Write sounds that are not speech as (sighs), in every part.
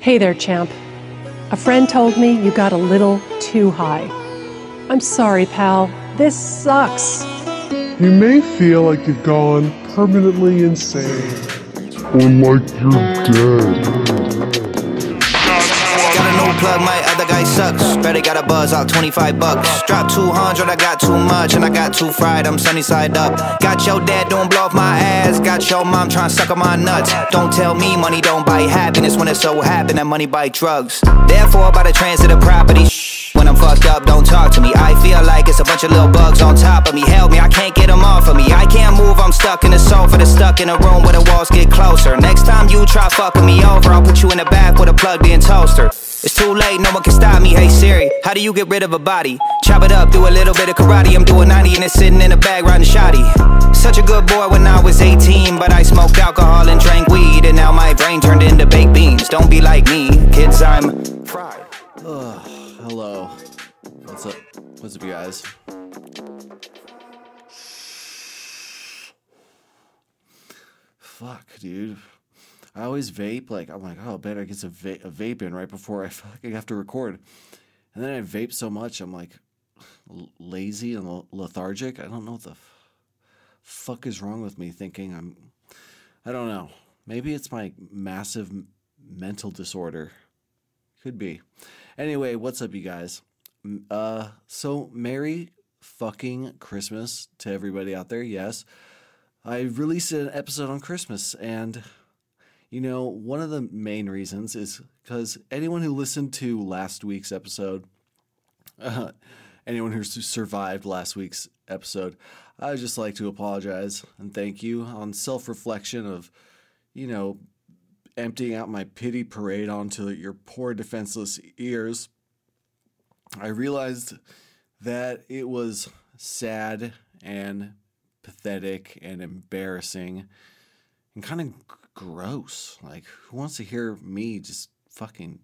Hey there, champ. A friend told me you got a little too high. I'm sorry, pal. This sucks. You may feel like you've gone permanently insane. Or like you're dead. Got a new plug, my other guy sucks. Better got a buzz out 25 bucks. Drop 200, I got too much, and I got too fried, I'm sunny side up. Got your dad don't blow off my ass. Got your mom trying to suck on my nuts. Don't tell me money don't buy happiness when it so happen that money buy drugs. Therefore, by the transit of property. Shh, When I'm fucked up, don't talk to me. I feel like it's a bunch of little bugs on top of me. Help me, I can't get them off of me. I can't move, I'm stuck in the sofa that's stuck in a room where the walls get closer. Next time you try fucking me over, I'll put you in the back with a plugged in toaster. It's too late, no one can stop me. Hey Siri, how do you get rid of a body? Chop it up, do a little bit of karate. I'm doing 90 and it's sitting in a bag riding shoddy. Such a good boy when I was 18, but I smoked alcohol and drank weed, and now my brain turned into baked beans. Don't be like me, kids, I'm fried. Hello. What's up? What's up, you guys? Fuck, dude. I always vape. Like, I'm like, oh, better get a, va- a vape in right before I (laughs) fucking have to record. And then I vape so much, I'm like l- lazy and l- lethargic. I don't know what the f- fuck is wrong with me thinking I'm. I don't know. Maybe it's my massive m- mental disorder. Could be. Anyway, what's up, you guys? Uh, so Merry fucking Christmas to everybody out there. Yes, I released an episode on Christmas, and you know, one of the main reasons is because anyone who listened to last week's episode, uh, anyone who survived last week's episode, I would just like to apologize and thank you on self reflection of, you know, emptying out my pity parade onto your poor defenseless ears. I realized that it was sad and pathetic and embarrassing and kind of gross. Like, who wants to hear me just fucking.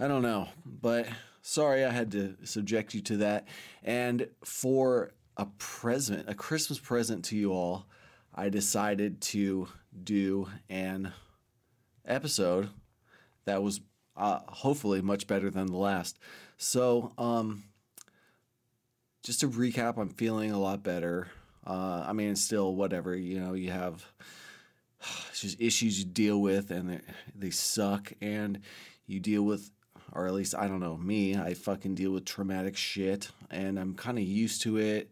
I don't know. But sorry I had to subject you to that. And for a present, a Christmas present to you all, I decided to do an episode that was uh, hopefully much better than the last. So, um, just to recap, I'm feeling a lot better. Uh, I mean, still, whatever, you know, you have it's just issues you deal with and they, suck. And you deal with or at least I don't know me I fucking deal with traumatic shit and I'm kind of used to it.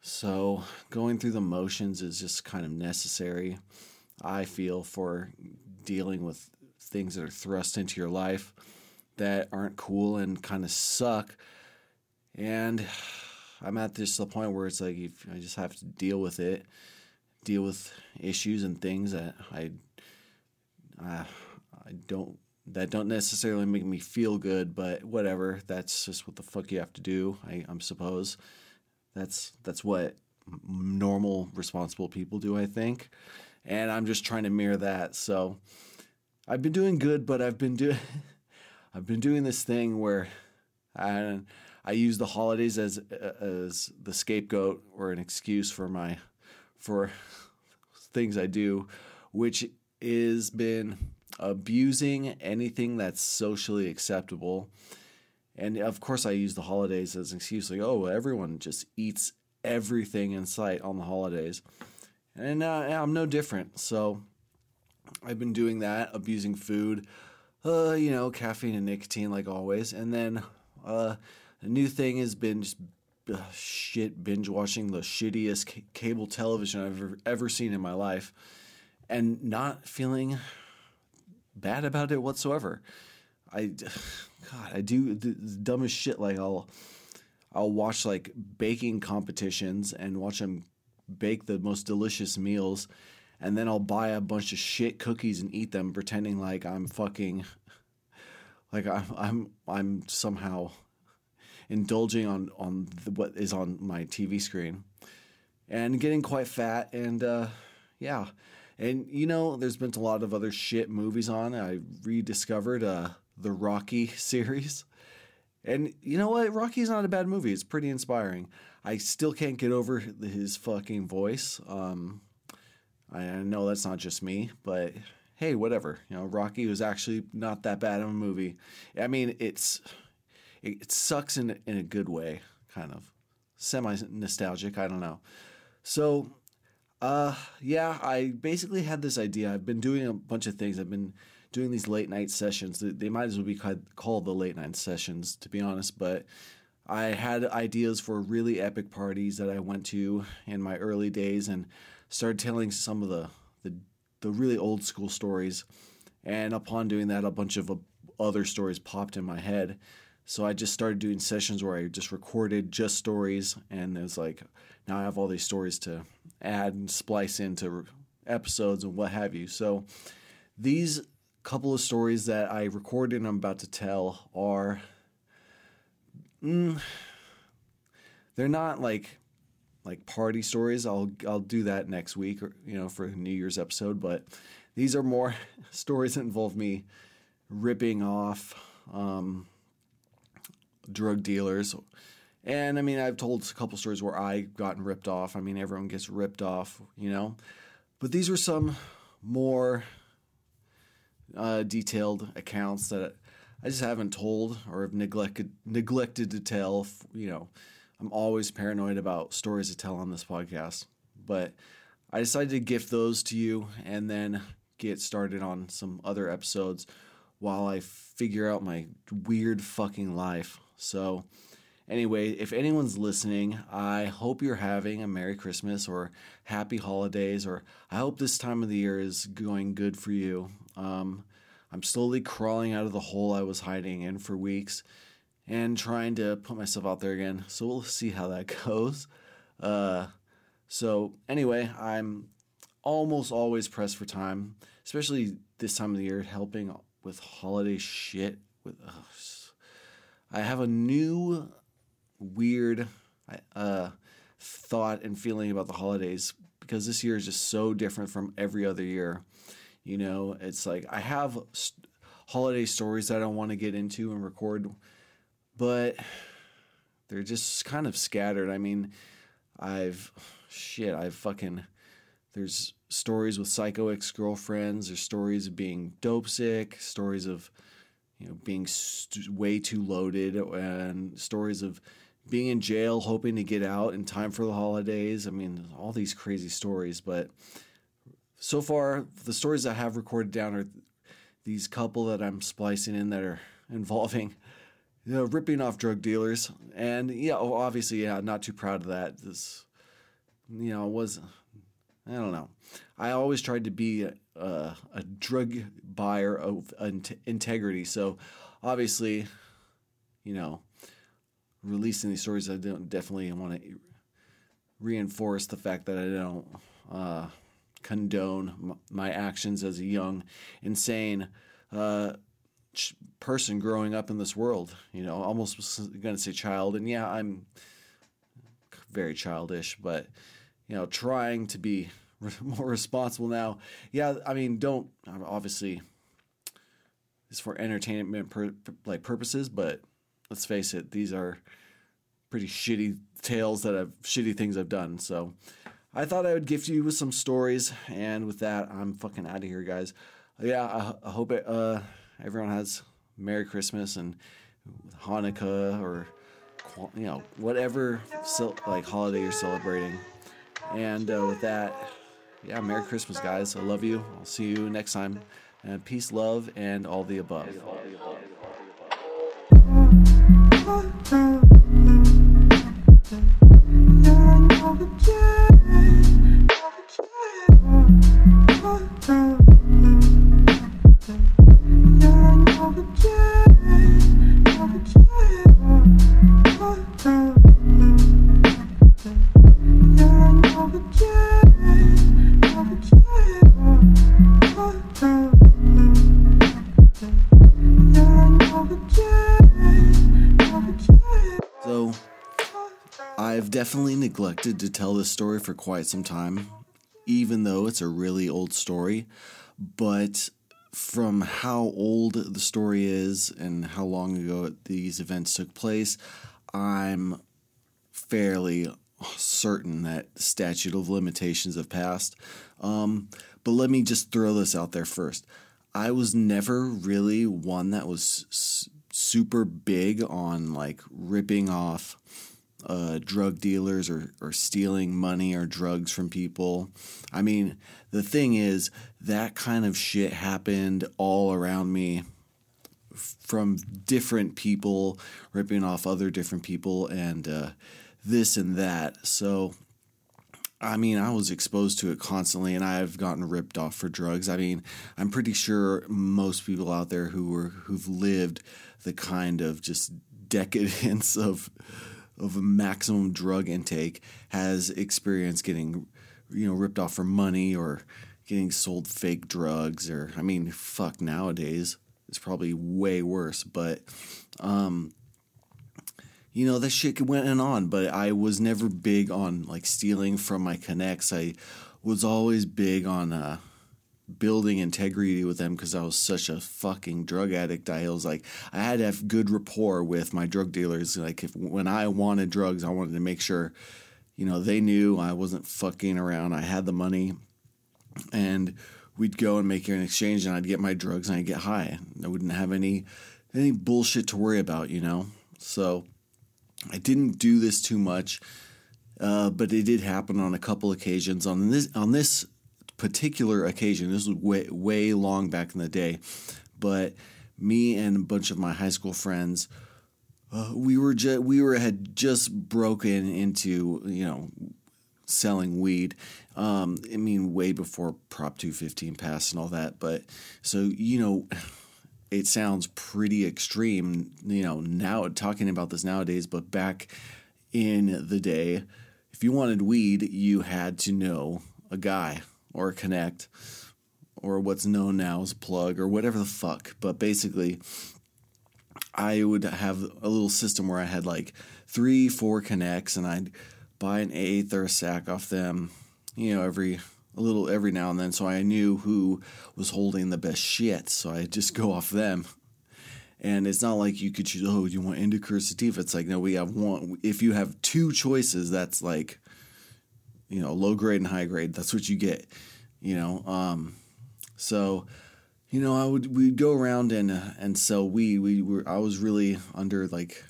So going through the motions is just kind of necessary I feel for dealing with things that are thrust into your life that aren't cool and kind of suck. And I'm at this the point where it's like I just have to deal with it deal with issues and things that I uh, I don't that don't necessarily make me feel good, but whatever. That's just what the fuck you have to do. I I'm suppose that's that's what normal responsible people do. I think, and I'm just trying to mirror that. So I've been doing good, but I've been doing (laughs) I've been doing this thing where I I use the holidays as as the scapegoat or an excuse for my for things I do, which is been abusing anything that's socially acceptable. And of course, I use the holidays as an excuse, like, oh, everyone just eats everything in sight on the holidays. And uh, I'm no different. So I've been doing that, abusing food, uh, you know, caffeine and nicotine, like always. And then uh, a new thing has been just shit binge watching the shittiest c- cable television I've ever, ever seen in my life and not feeling bad about it whatsoever. I, (sighs) God, I do the dumbest shit. Like I'll, I'll watch like baking competitions and watch them bake the most delicious meals, and then I'll buy a bunch of shit cookies and eat them, pretending like I'm fucking, (laughs) like I'm I'm I'm somehow indulging on on the, what is on my TV screen, and getting quite fat and uh, yeah, and you know there's been a lot of other shit movies on. I rediscovered uh, the Rocky (laughs) series. And you know what? Rocky's not a bad movie. It's pretty inspiring. I still can't get over his fucking voice. Um, I I know that's not just me, but hey, whatever. You know, Rocky was actually not that bad of a movie. I mean, it's it, it sucks in in a good way, kind of semi nostalgic. I don't know. So, uh, yeah, I basically had this idea. I've been doing a bunch of things. I've been doing these late night sessions. They- might as well be called- called the late night sessions, to be honest. But I had ideas for really epic parties that I went to in my early days, and started telling some of the the, the really old school stories. And upon doing that, a bunch of uh, other stories popped in my head. So I just started doing sessions where I just recorded just stories, and it was like now I have all these stories to add and splice into episodes and what have you. So these couple of stories that I recorded and I'm about to tell are, mm, they're not like like party stories. I'll I'll do that next week, or you know, for a New Year's episode. But these are more (laughs) stories that involve me ripping off um, drug dealers. And I mean, I've told a couple stories where I gotten ripped off. I mean, everyone gets ripped off, you know. But these were some more uh, detailed accounts that I just haven't told or have neglected neglected to tell. You know, I'm always paranoid about stories to tell on this podcast, but I decided to gift those to you and then get started on some other episodes while I figure out my weird fucking life. So, anyway, if anyone's listening, I hope you're having a Merry Christmas or Happy Holidays, or I hope this time of the year is going good for you. Um, I'm slowly crawling out of the hole I was hiding in for weeks and trying to put myself out there again. So we'll see how that (laughs) goes. Uh, so anyway, I'm almost always pressed for time, especially this time of the year, helping with holiday shit. With ugh. I have a new weird uh, thought and feeling about the holidays because this year is just so different from every other year. You know, it's like I have st- holiday stories that I don't want to get into and record, but they're just kind of scattered. I mean, I've shit, I've fucking there's stories with psycho ex girlfriends. There's stories of being dope sick. Stories of you know being st- way too loaded, and stories of being in jail, hoping to get out in time for the holidays. I mean, all these crazy stories. But so far, the stories I have recorded down are these couple that I'm splicing in that are (laughs) involving you know, ripping off drug dealers. And yeah, obviously, yeah, not too proud of that. This, you know, was I don't know. I always tried to be a, a, drug buyer of integrity. So obviously, you know, releasing these stories, I don't definitely want to reinforce the fact that I don't uh, condone my actions as a young, insane uh, ch- person growing up in this world. You know, almost going to say child, and yeah, I'm very childish, but you know, trying to be (laughs) more responsible now. Yeah, I mean, don't obviously it's for entertainment like purposes, but let's face it, these are pretty shitty tales that I've shitty things I've done. So I thought I would gift you with some stories, and with that, I'm fucking out of here, guys. Yeah, I, I hope it, uh, everyone has Merry Christmas and Hanukkah or you know whatever like holiday you're celebrating. And uh, with that, yeah, Merry Christmas, guys. I love you. I'll see you next time. And peace, love, and all the above. Neglected to tell this story for quite some time, even though it's a really old story. But from how old the story is and how long ago these events took place, I'm fairly certain that statute of limitations have passed. Um, but let me just throw this out there first. I was never really one that was s- super big on like ripping off uh, drug dealers or, or stealing money or drugs from people. I mean, the thing is, that kind of shit happened all around me from different people ripping off other different people and uh, this and that. So, I mean, I was exposed to it constantly, and I've gotten ripped off for drugs. I mean, I'm pretty sure most people out there who were who've lived the kind of just (laughs) decadence of of maximum drug intake has experienced getting, you know, ripped off for money or getting sold fake drugs, or I mean, fuck, nowadays it's probably way worse, but. Um, you know that shit went and on but i was never big on like stealing from my connects i was always big on uh building integrity with them because i was such a fucking drug addict. I was like i had to have good rapport with my drug dealers. Like if when i wanted drugs i wanted to make sure you know they knew i wasn't fucking around. I had the money. And we'd go and make an exchange and i'd get my drugs and i'd get high. I wouldn't have any any bullshit to worry about you know? So I didn't do this too much, uh, but it did happen on a couple occasions. On this on this particular occasion, this was way way long back in the day, but me and a bunch of my high school friends, uh, we were ju- we were had just broken into you know selling weed. Um, I mean, way before Prop two fifteen passed and all that. But so you know it sounds pretty extreme, you know, now talking about this nowadays, but back in the day, if you wanted weed, you had to know a guy or connect or what's known now as plug or whatever the fuck. But basically, I would have a little system where I had like three, four connects and I'd buy an eighth or a sack off them, you know, every a little every now and then, so I knew who was holding the best shit. So I just go off them. And it's not like you could choose. Oh, you want indica or sativa? It's like no, we have one. If you have two choices, that's like, you know, low grade and high grade. That's what you get. You know, um, so, you know, I would we'd go around and uh, and sell weed. We were I was really under like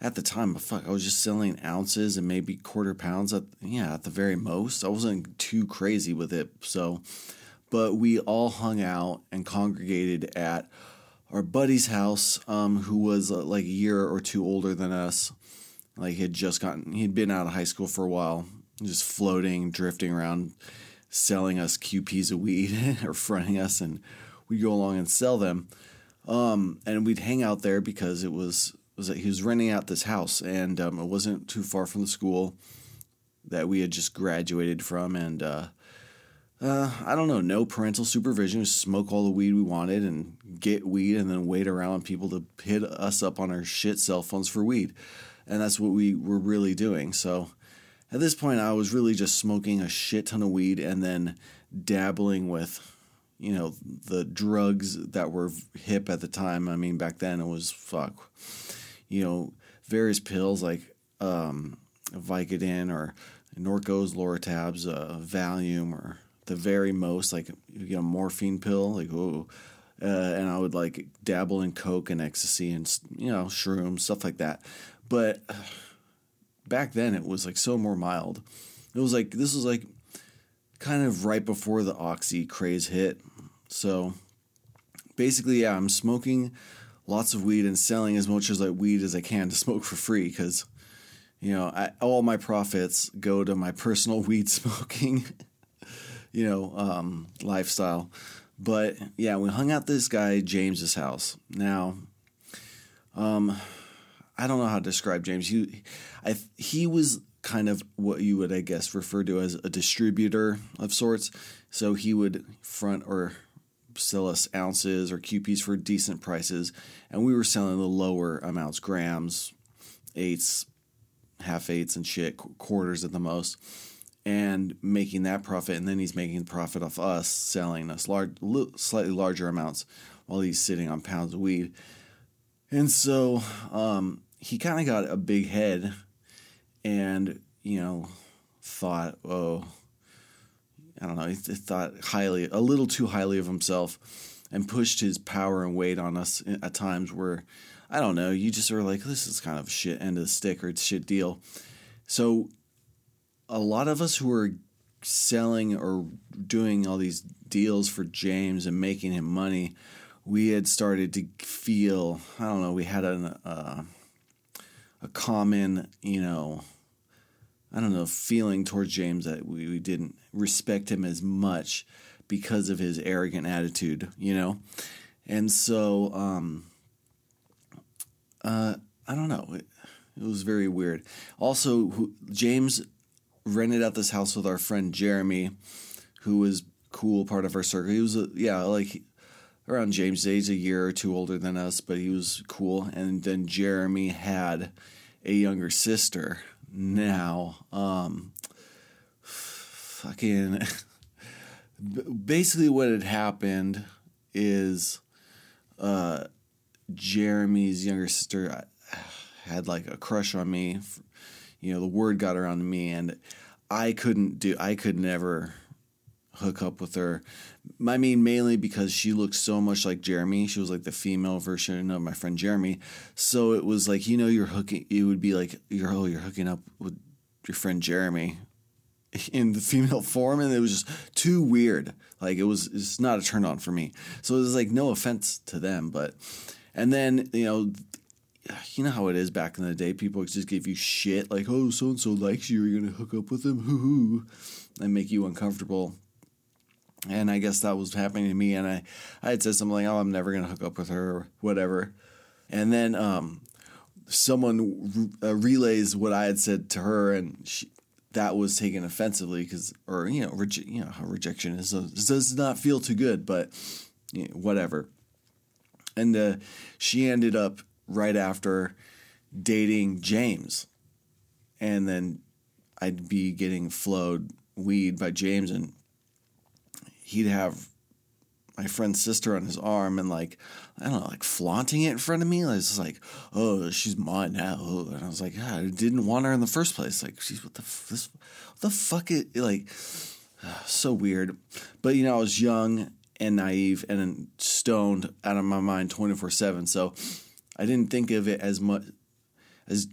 at the time, fuck, I was just selling ounces and maybe quarter pounds at yeah, at the very most. I wasn't too crazy with it. So, but we all hung out and congregated at our buddy's house, um, who was uh, like a year or two older than us. Like he had just gotten, he'd been out of high school for a while, just floating, drifting around, selling us QPs of weed (laughs) or fronting us, and we'd go along and sell them. Um, and we'd hang out there because it was was that he was renting out this house, and um, it wasn't too far from the school that we had just graduated from, and uh, uh, I don't know, no parental supervision, just smoke all the weed we wanted and get weed, and then wait around people to hit us up on our shit cell phones for weed, and that's what we were really doing. So at this point, I was really just smoking a shit ton of weed, and then dabbling with you know the drugs that were hip at the time. I mean, back then it was fuck you know, various pills like um, Vicodin or Norco's, Lortabs, uh, Valium, or the very most like you get a morphine pill, like oh, uh, and I would like dabble in coke and ecstasy and you know shrooms, stuff like that. But uh, back then it was like so more mild. It was like this was like kind of right before the oxy craze hit. So basically, yeah, I'm smoking lots of weed and selling as much as like weed as I can to smoke for free because you know I, all my profits go to my personal (laughs) weed smoking (laughs) you know um, lifestyle but yeah we hung out this guy James's house now um I don't know how to describe James he I he was kind of what you would I guess refer to as a distributor of sorts so he would front or sell us ounces or QPs for decent prices, and we were selling the lower amounts, grams, eights, half eights, and shit, quarters at the most, and making that profit. And then he's making profit off us selling us large, slightly larger amounts while he's sitting on pounds of weed. And so um, he kind of got a big head, and you know, thought, oh I don't know, he thought highly, a little too highly of himself and pushed his power and weight on us at times where, I don't know, you just were like, this is kind of shit end of the stick or it's shit deal. So a lot of us who are selling or doing all these deals for James and making him money, we had started to feel, I don't know, we had an, uh, a common, you know, I don't know, feeling towards James that we, we didn't respect him as much because of his arrogant attitude, you know? And so, um, uh, I don't know. It, it was very weird. Also, who, James rented out this house with our friend Jeremy, who was cool, part of our circle. He was, a, yeah, like around James' age, a year or two older than us, but he was cool. And then Jeremy had a younger sister. Now, um, fucking, (laughs) basically, what had happened is, uh, Jeremy's younger sister had like a crush on me. You know, the word got around to me, and I couldn't do. I could never hook up with her. I mean, mainly because she looked so much like Jeremy. She was like the female version of my friend Jeremy. So it was like, you know, you're hooking, it would be like, you're, oh, you're hooking up with your friend Jeremy (laughs) in the female (laughs) form. And it was just too weird. Like it was, it's not a turn on for me. So it was like, no offense to them. But, and then, you know, you know how it is back in the day. People just give you shit like, oh, so and so likes you. You're going to hook up with them. Hoo hoo. And make you uncomfortable and I guess that was happening to me. And I, I had said something like, oh, I'm never going to hook up with her or whatever. And then um, someone re- uh, relays what I had said to her, and she, that was taken offensively because, or, you know, reje- you know rejection is. Does not feel too good, but you know, whatever. And uh, she ended up right after dating James. And then I'd be getting flowed weed by James and he'd have my friend's sister on his arm and like I don't know, like flaunting it in front of me. I was like, "Oh, she's mine now," and I was like, "Yeah, I didn't want her in the first place. Like, she's what the this, what the fuck it like." (sighs) So weird, but you know, I was young and naive and stoned out of my mind twenty four seven. So I didn't think of it as much as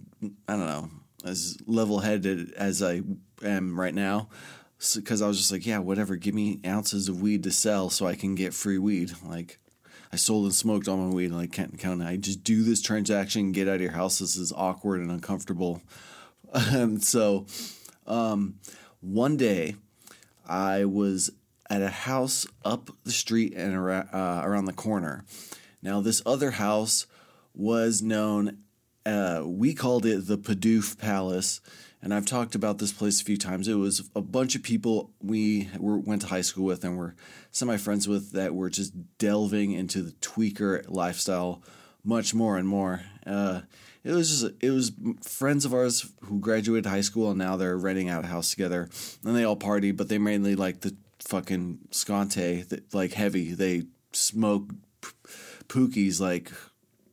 I don't know as level headed as I am right now because I was just like, yeah, whatever, give me ounces of weed to sell so I can get free weed. Like, I sold and smoked all my weed, I can't count. I just do this transaction, get out of your house. This is awkward and uncomfortable. (laughs) and so, um, one day, I was at a house up the street and around, uh, around the corner. Now, this other house was known. Uh, we called it the Pidoof Palace and I've talked about this place a few times. It was a bunch of people we were, went to high school with and were semi friends with that were just delving into the tweaker lifestyle much more and more. Uh, it was just it was friends of ours who graduated high school and now they're renting out a house together and they all party, but they mainly like the fucking scante, that like heavy. They smoke pookies like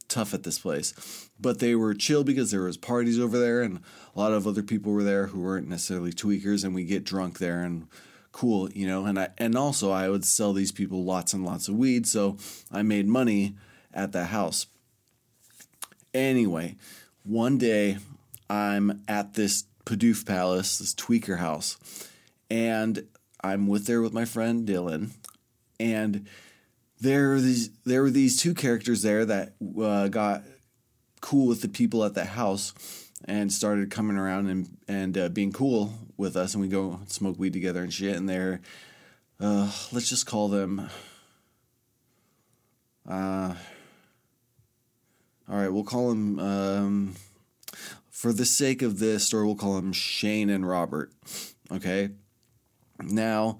tough at this place but they were chill because there was parties over there and a lot of other people were there who weren't necessarily tweakers and we get drunk there and cool you know? And I and also I would sell these people lots and lots of weed so I made money at that house. Anyway one day I'm at this Pidoof Palace this tweaker house and I'm with there with my friend Dylan and there were these there were these two characters there that uh, got cool with the people at the house and started coming around and and uh, being cool with us and we go smoke weed together and shit and they're uh, let's just call them uh, all right we'll call them um, for the sake of this story we'll call them shane and robert okay? Now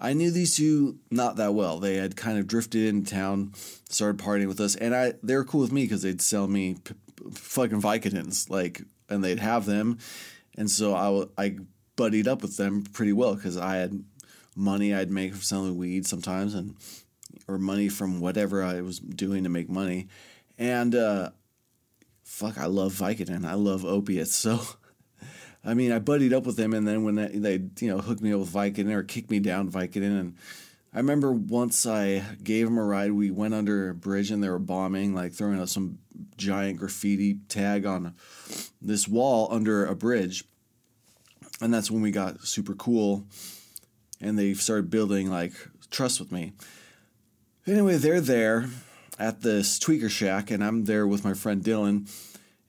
I knew these two not that well. They had kind of drifted into town, started partying with us, and I they were cool with me because they'd sell me p- p- fucking Vicodins, like, and they'd have them, and so I I buddied up with them pretty well because I had money I'd make from selling weed sometimes, and or money from whatever I was doing to make money, and uh, fuck, I love Vicodin. I love opiates, (laughs) so I mean, I buddied up with them, and then when they, they you know hooked me up with Vicodin or kicked me down Vicodin, and I remember once I gave them a ride. We went under a bridge and they were bombing, like throwing out some giant graffiti tag on this wall under a bridge, and that's when we got super cool, and they started building like trust with me. Anyway, they're there at this tweaker shack, and I'm there with my friend Dylan,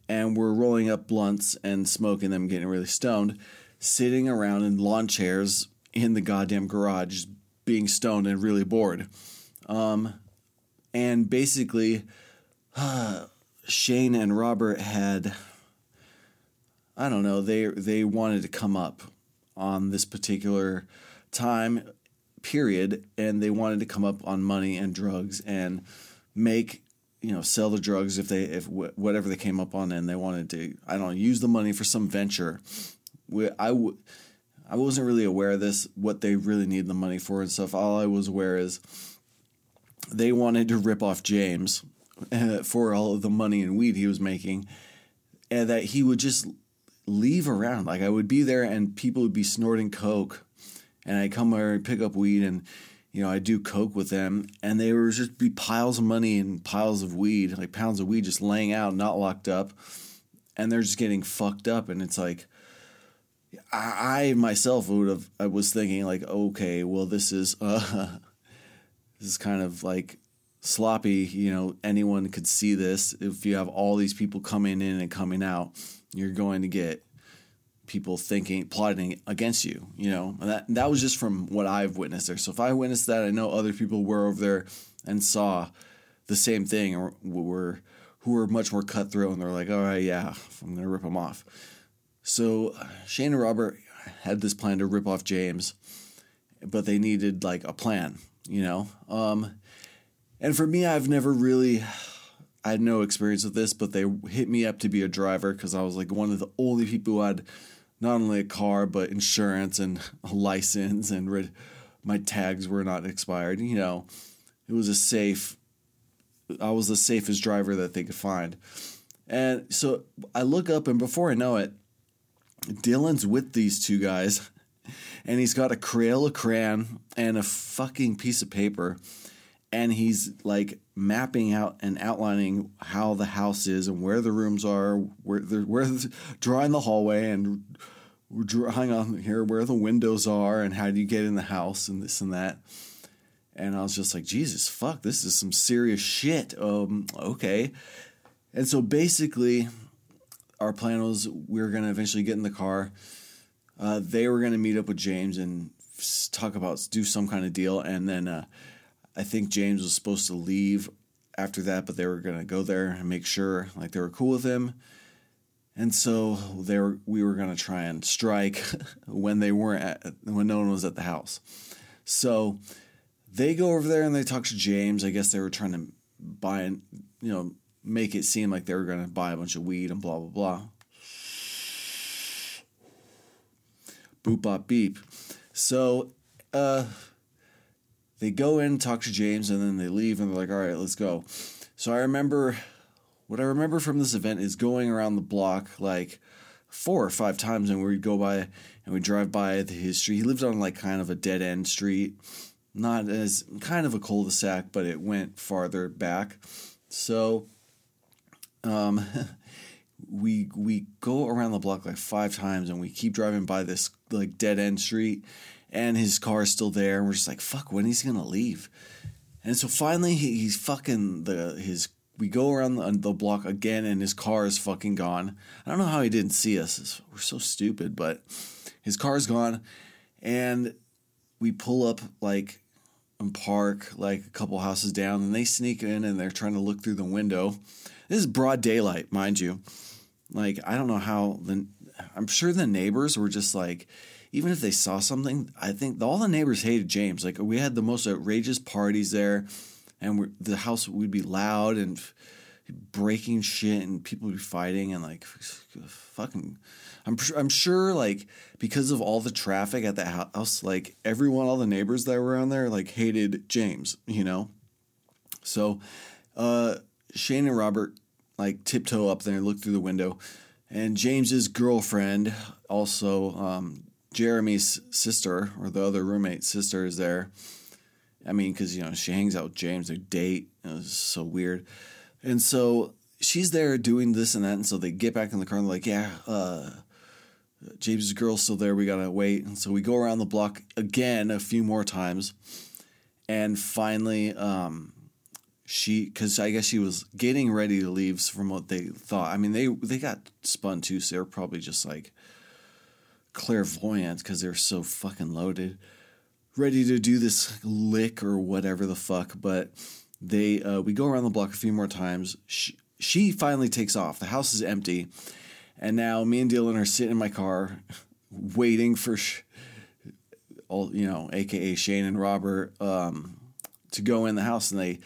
and we're rolling up blunts and smoking them, getting really stoned, sitting around in lawn chairs in the goddamn garage, being stoned and really bored. Um, and basically, uh, (sighs) Shane and Robert had, I don't know, they they wanted to come up on this particular time period, and they wanted to come up on money and drugs and make you know sell the drugs if they if whatever they came up on and they wanted to I don't know use the money for some venture. I I wasn't really aware of this what they really need the money for and stuff. All I was aware is they wanted to rip off James (laughs) for all of the money and weed he was making, and that he would just leave around. Like I would be there and people would be snorting coke, and I'd come there and pick up weed and you know, I do coke with them, and they would just be piles of money and piles of weed, like pounds of weed, just laying out, not locked up, and they're just getting fucked up. And it's like, I, I myself would have, I was thinking like, okay, well, this is, uh, (laughs) this is kind of like sloppy. You know, anyone could see this. If you have all these people coming in and coming out, you're going to get people thinking plotting against you you know? And that that was just from what i've witnessed there. So if i witnessed that i know other people were over there and saw the same thing or were who were much more cutthroat and they're like all right yeah i'm gonna rip them off. So shane and robert had this plan to rip off james but they needed like a plan you know? Um and for me i've never really I had no experience with this, but they hit me up to be a driver because I was like one of the only people who had not only a car but insurance and a license and rid- my tags were not expired. You know, it was a safe. I was the safest driver that they could find, and so I look up and before I know it, Dylan's with these two guys, and he's got a Crayola crayon and a fucking piece of paper, and he's like mapping out and outlining how the house is and where the rooms are, where the where the, drawing the hallway and drawing on here where the windows are and how do you get in the house and this and that. And I was just like, Jesus, fuck, this is some serious shit. Um, okay. And so basically, our plan was we were going to eventually get in the car. Uh, they were going to meet up with James and talk about do some kind of deal, and then uh, I think James was supposed to leave after that, but they were gonna go there and make sure like they were cool with him. And so they were we were gonna try and strike (laughs) when they weren't at, when no one was at the house. So they go over there and they talk to James. I guess they were trying to buy and you know make it seem like they were gonna buy a bunch of weed and blah blah blah. Boop bop beep. So uh they go in, talk to James, and then they leave, and they're like, "All right, let's go." So I remember what I remember from this event is going around the block like four or five times, and we'd go by and we'd drive by the, his street. He lived on like kind of a dead end street, not as kind of a cul-de-sac, but it went farther back. So, um, (laughs) we we go around the block like five times, and we keep driving by this like dead end street and his car is still there. And we're just like, fuck, when he's gonna leave? And so finally, he, he's fucking the his. We go around the, the, block again, and his car is fucking gone. I don't know how he didn't see us. We're so stupid, but his car's gone, and we pull up like and park like a couple houses down, and they sneak in and they're trying to look through the window. This is broad daylight, mind you. Like I don't know how the. I'm sure the neighbors were just like even if they saw something, I think all the neighbors hated James. Like we had the most outrageous parties there, and the house would be loud and breaking shit, and people would be fighting and like fucking. I'm I'm sure like because of all the traffic at that house, like everyone, all the neighbors that were around there, like hated James. You know, so uh, Shane and Robert like tiptoe up there and look through the window and James's girlfriend, also um, Jeremy's sister or the other roommate's sister, is there. I mean, because you know she hangs out with James, they date. It was so weird, and so she's there doing this and that, and so they get back in the car and they're like, "Yeah, uh, James's girl's still there. We gotta wait." And so we go around the block again a few more times, and finally, um, she because I guess she was getting ready to leave from what they thought. I mean, they they got spun too, so they're probably just like clairvoyant because they're so fucking loaded, ready to do this lick or whatever the fuck. But they uh, we go around the block a few more times. She, she finally takes off. The house is empty, and now me and Dylan are sitting in my car, waiting for. Sh- all you know, aka Shane and Robert, um, to go in the house, and they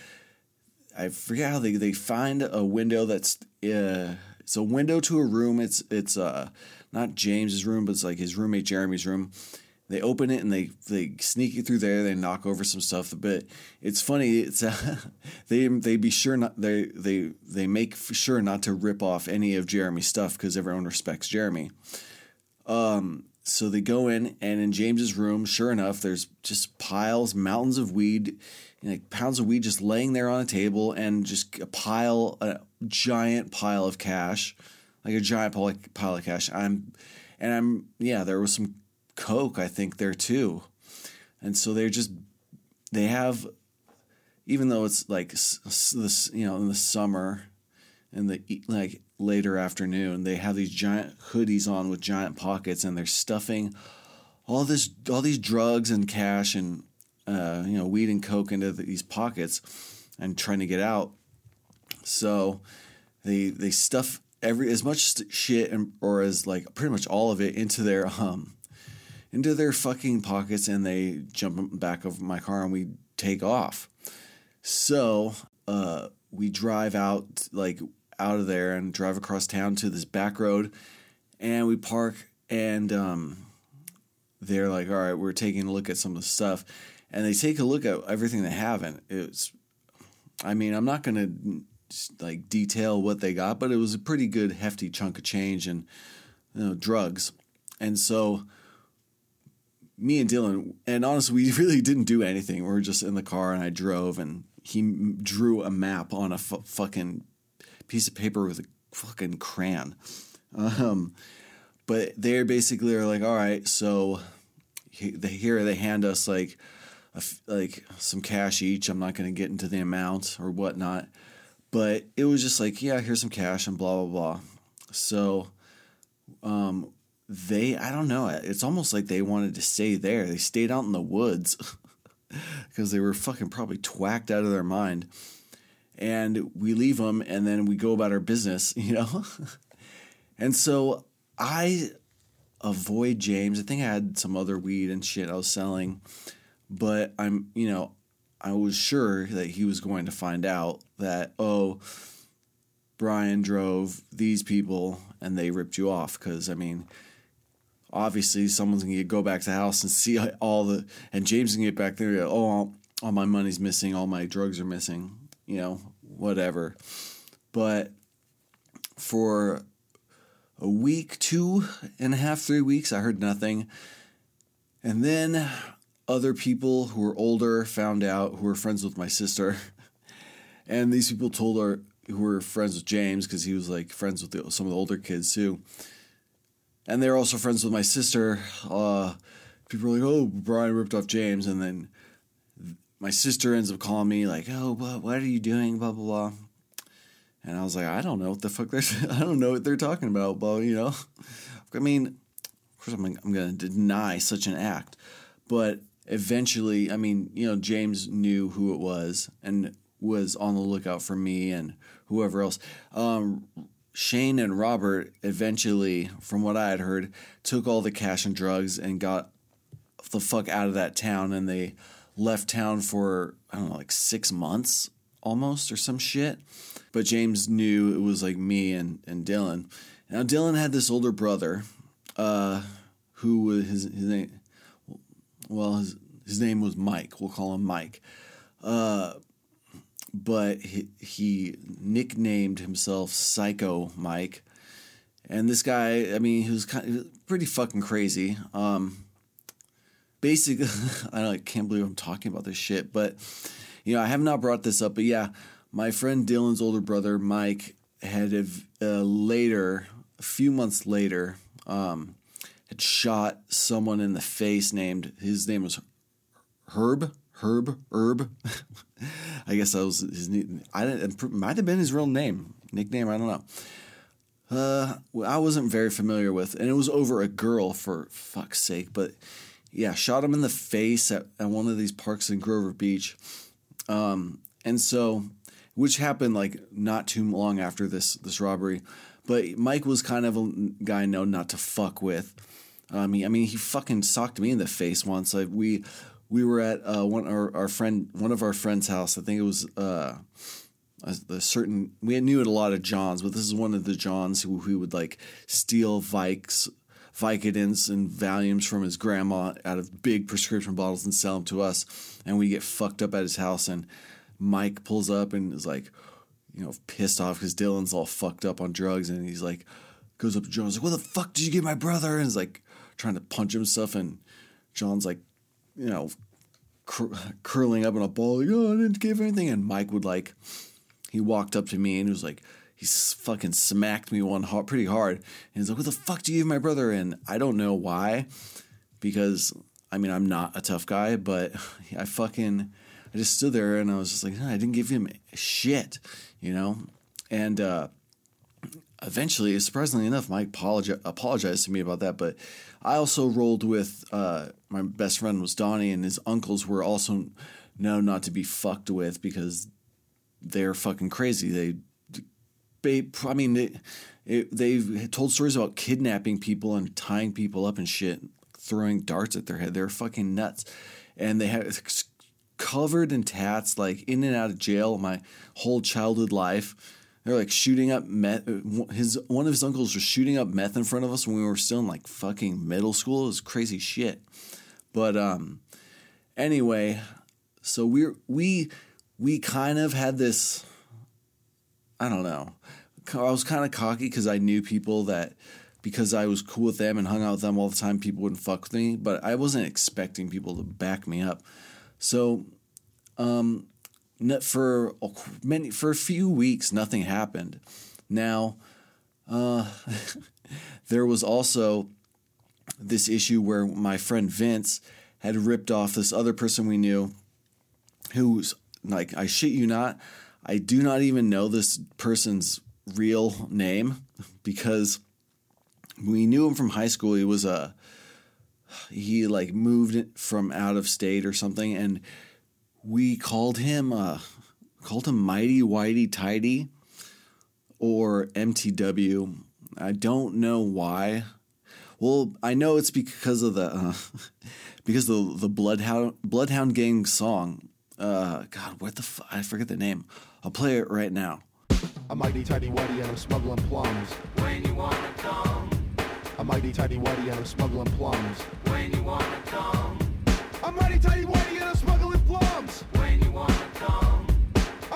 I forget how they, they find a window that's uh, it's a window to a room. It's it's uh not James's room, but it's like his roommate Jeremy's room. They open it and they they sneak it through there. They knock over some stuff. But it's funny. It's uh, (laughs) they they be sure not they they they make sure not to rip off any of Jeremy's stuff because everyone respects Jeremy. Um, so they go in and in James's room, sure enough, there's just piles, mountains of weed like pounds of weed just laying there on a table and just a pile, a giant pile of cash, like a giant pile, pile of cash. I'm, and I'm, yeah, there was some coke, I think, there too. And so they're just, they have, even though it's like this, you know, in the summer, in the like later afternoon, they have these giant hoodies on with giant pockets, and they're stuffing all this, all these drugs and cash and uh, you know, weed and coke into these pockets and trying to get out. So they they stuff every as much shit and, or as like pretty much all of it into their um into their fucking pockets and they jump back of my car and we take off. So uh, we drive out like out of there and drive across town to this back road and we park and um, they're like, all right, we're taking a look at some of the stuff and they take a look at everything they have, and it's. I mean, I'm not going to like detail what they got, but it was a pretty good hefty chunk of change and you know, drugs, and so me and Dylan, and honestly, (laughs) we really didn't do anything. We were just in the car, and I drove, and he drew a map on a f- fucking piece of paper with a fucking crayon. Um, but they basically are like, all right, so here they hand us like like some cash each. I'm not going to get into the amount or whatnot, but it was just like, yeah, here's some cash and blah blah blah. So, um, they I don't know. It's almost like they wanted to stay there. They stayed out in the woods (laughs) because they were fucking probably twacked out of their mind. And we leave them, and then we go about our business, (laughs) you know. and so I avoid James. I think I had some other weed and shit I was selling but I'm, you know, I was sure that he was going to find out that, oh, Brian drove these people and they ripped you off. Because, I mean, obviously someone's going to go back to the house and see all the, and James can get back there, oh, all, all my money's missing, all my drugs are missing, you know, whatever. But for a week, two and a half, three weeks, I heard nothing. And then other people who were older found out who were friends with my sister. (laughs) and these people told our who were friends with James because he was like friends with the, some of the older kids too. And they're also friends with my sister. Uh, people were like, "Oh, Brian ripped off James," and then my sister ends up calling me like, "Oh, what, what are you doing?" Blah blah blah. And I was like, "I don't know what the fuck they're. (laughs) I don't know what they're talking about." Well, you know, (laughs) I mean, of course, I'm, I'm to deny such an act, but eventually, I mean, you know, James knew who it was and was on the lookout for me and whoever else. Um, Shane and Robert eventually, from what I had heard, took all the cash and drugs and got the fuck out of that town and they left town for, I don't know, like six months almost or some shit. But James knew it was like me and, and Dylan. Now, Dylan had this older brother uh, who was his, his name well, his, his name was Mike. We'll call him Mike. Uh, but he, he nicknamed himself Psycho Mike. And this guy, I mean, he was kind of pretty fucking crazy. Um, basically, (laughs) I, I can't believe I'm talking about this shit, but you know, I have not brought this up, but yeah, my friend Dylan's older brother Mike had uh, later, a few months later, um, had shot someone in the face. Named his name was Herb. Herb. Herb. (laughs) I guess that was his. I didn't. Might have been his real name, nickname. I don't know. Uh, I wasn't very familiar with, and it was over a girl for fuck's sake. But yeah, shot him in the face at, at one of these parks in Grover Beach. Um, and so, which happened like not too long after this this robbery. But Mike was kind of a guy known not to fuck with. Um, mean, I mean, he fucking socked me in the face once. Like we we were at uh, one our, our friend one of our friends' house. I think it was uh, a, a, certain we knew it a lot of Johns, but this is one of the Johns who who would like steal Vikes. Vicodins and Valiums from his grandma out of big prescription bottles and sell them to us. And we get fucked up at his house. And Mike pulls up and is like, you know, pissed off because Dylan's all fucked up on drugs. And he's like, goes up to John's like, what the fuck did you get my brother? And he's like trying to punch himself. And John's like, you know, cur- curling up in a ball, like, oh, I didn't give anything. And Mike would like, he walked up to me and he was like, he fucking smacked me one hard, pretty hard. And he's like, what the fuck do you give my brother? And I don't know why, because I mean, I'm not a tough guy, but (laughs) I fucking, I just stood there and I was just like, I didn't give him shit, you know? And, uh, eventually, surprisingly enough, Mike apologi- apologized to me about that. But I also rolled with uh, my best friend was Donnie, and his uncles were also known not to be fucked with because they're fucking crazy. They, they I mean, they, it, they've told stories about kidnapping people and tying people up and shit, throwing darts at their head. They're fucking nuts, and they have covered in tats, like in and out of jail my whole childhood life they're like shooting up meth. His one of his uncles was shooting up meth in front of us when we were still in like fucking middle school. It was crazy shit. But um, anyway, so we we we kind of had this. I don't know. I was kind of cocky because I knew people that because I was cool with them and hung out with them all the time, people wouldn't fuck with me. But I wasn't expecting people to back me up. So um, for many for a few weeks nothing happened. Now, uh, (laughs) there was also this issue where my friend Vince had ripped off this other person we knew, who's like I shit you not, I do not even know this person's real name (laughs) because we knew him from high school. He was a he like moved from out of state or something and we called him uh, called him Mighty Whitey Tidy or MTW. I don't know why. Well, I know it's because of the uh, (laughs) because the the Bloodhound Bloodhound Gang song. Uh, God, what the fuck? I forget the name. I'll play it right now. I'm mighty tidy whitey and I'm smuggling plums. When you wanna come, I'm mighty tidy whitey and I'm smuggling plums. when you wanna come, I'm mighty tidy whitey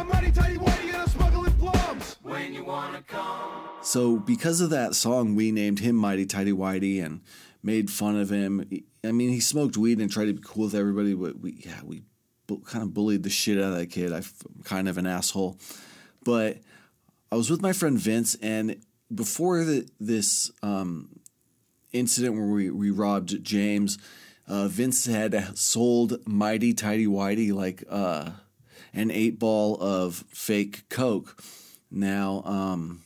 mighty tidy whitey and I'm smuggling plums. when you wanna come. So because of that song, we named him Mighty Tidy Whitey and made fun of him. I mean, he smoked weed and tried to be cool with everybody, but we yeah we bu- kind of bullied the shit out of that kid. I'm kind of an asshole, but I was with my friend Vince, and before the, this um, incident where we, we robbed James, uh, Vince had sold Mighty Tidy Whitey like uh, an eight ball of fake Coke. Now, um,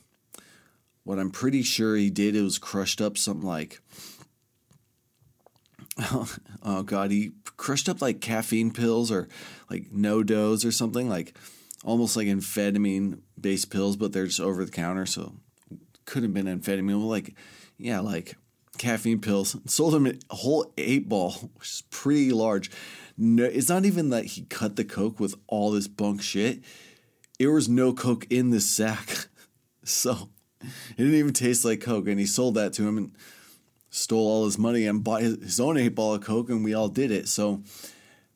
what I'm pretty sure he did, it was crushed up something like, (laughs) oh God, he crushed up like caffeine pills or like NoDoz or something, like almost like amphetamine based pills, but they're just over the counter. So could have been amphetamine. Well, like, yeah, like caffeine pills. (laughs) Sold him a whole eight ball, which is pretty large. No, it's not even that he cut the coke with all this bunk shit. There was no coke in this sack, (laughs) so it didn't even taste like coke. And he sold that to him and stole all his money and bought his, his own eight ball of coke, and we all did it. So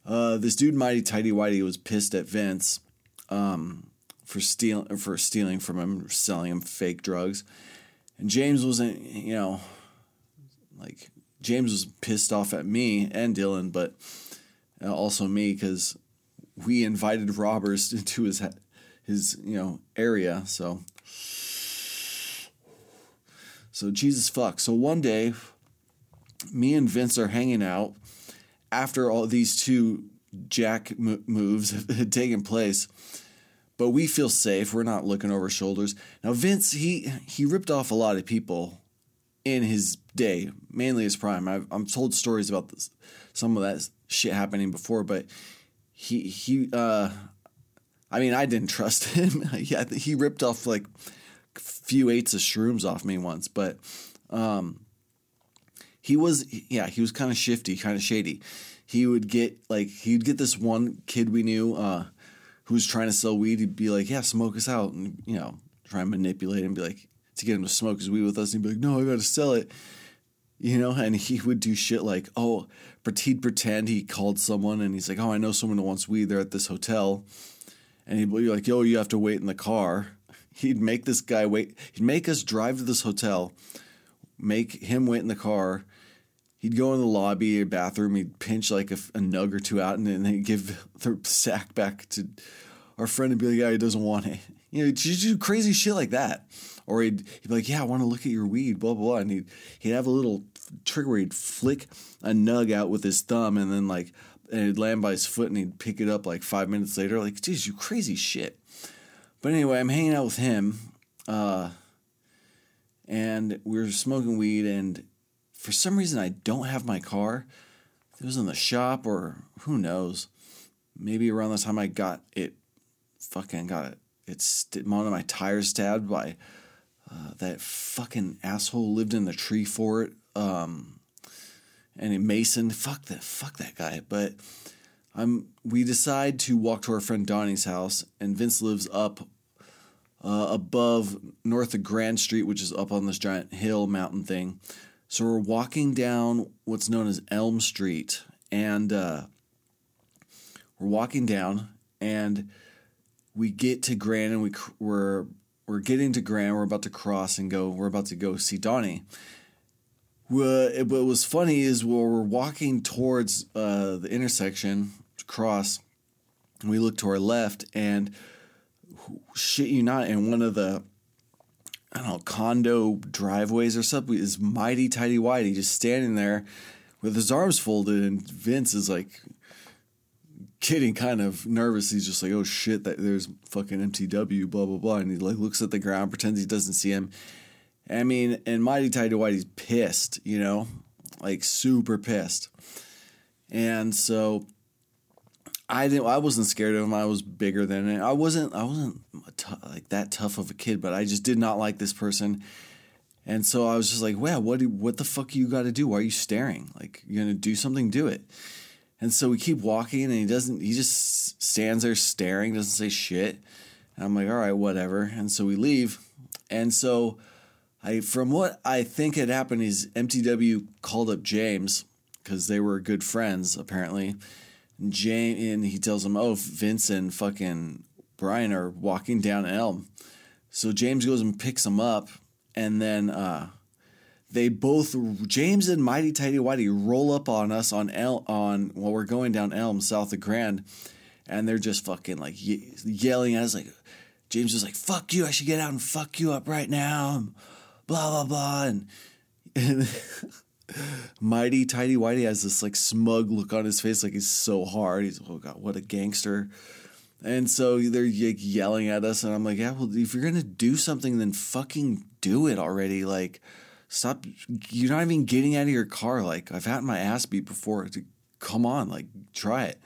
uh, this dude, Mighty Tidy Whitey, was pissed at Vince um, for stealing for stealing from him, selling him fake drugs. And James wasn't, you know, like James was pissed off at me and Dylan, but uh, also me because we invited robbers (laughs) into his his you know area. So so Jesus fuck. So one day, me and Vince are hanging out after all these two jack mo- moves (laughs) had taken place. But we feel safe. We're not looking over shoulders. Now Vince, he he ripped off a lot of people in his day, mainly his prime. I've, I'm told stories about this, some of that shit happening before, but he he. Uh, I mean, I didn't trust (laughs) him. yeah, he ripped off like a few eights of shrooms off me once, but um, he was yeah he was kind of shifty, kind of shady. He would get like he'd get this one kid we knew uh, who was trying to sell weed. He'd be like, "Yeah, smoke us out," and you know, try and manipulate him, be like to get him to smoke his weed with us. And he'd be like, "No, I got to sell it." You know, and he would do shit like, oh, but he'd pretend he called someone and he's like, oh, I know someone who wants weed. They're at this hotel. And he'd be like, yo, you have to wait in the car. (laughs) He'd make this guy wait. He'd make us drive to this hotel, make him wait in the car. He'd go in the lobby or bathroom. He'd pinch like a, a nug or two out and then he'd give the (laughs) sack back to our friend would be like, yeah, he doesn't want it. (laughs) You know, just do crazy shit like that. Or he'd, he'd be like, yeah, I want to look at your weed, blah, blah, blah. And he'd, he'd have a little trick where he'd flick a nug out with his thumb and then like, and it'd land by his foot and he'd pick it up like five minutes later. Like, geez, you crazy shit. But anyway, I'm hanging out with him. Uh, and we were smoking weed and for some reason I don't have my car. It was in the shop or who knows. Maybe around the time I got it fucking got it. It's one of my tires stabbed by uh, that fucking asshole lived in the tree fort. Um, and Mason, fuck that, fuck that guy. But I'm. We decide to walk to our friend Donnie's house, and Vince lives up uh, above north of Grand Street, which is up on this giant hill mountain thing. So we're walking down what's known as Elm Street, and uh, we're walking down, and we get to Grand, and we we're we're getting to Grand. We're about to cross and go. We're about to go see Donnie. Well, it- what was funny is while we're walking towards uh, the intersection to cross, we look to our left, and shit you not, in one of the I don't know condo driveways or something is mighty tighty whitey just standing there with his arms folded, and Vince is like getting kind of nervous. He's just like, "Oh shit, that there's fucking MTW, blah blah blah," and he like looks at the ground, pretends he doesn't see him. I mean, and Mighty Tighty Whitey's pissed, you know, like super pissed, and so I didn't. I wasn't scared of him. I was bigger than it. I wasn't. I wasn't tou- like that tough of a kid, but I just did not like this person. And so I was just like, "Wow, what? Do, what the fuck you got to do? Why are you staring? Like you're gonna do something? Do it." And so we keep walking, and he doesn't. He just stands there staring, doesn't say shit. And I'm like, "All right, whatever." And so we leave. And so I, from what I think had happened, is MTW called up James because they were good friends apparently. And James and he tells him, "Oh, Vince and fucking Brian are walking down Elm." So James goes and picks him up, and then uh, they both James and Mighty Tighty Whitey roll up on us on El on while we're going down Elm south of Grand, and they're just fucking like ye- yelling at us like. James was like, "Fuck you! I should get out and fuck you up right now." and Blah blah blah, and, and (laughs) Mighty Tighty Whitey has this like smug look on his face, like he's so hard. He's oh god, what a gangster. And so they're like yelling at us, and I'm like, yeah, well, if you're gonna do something, then fucking do it already. Like, stop. You're not even getting out of your car. Like, I've had my ass beat before. To, come on, like, try it.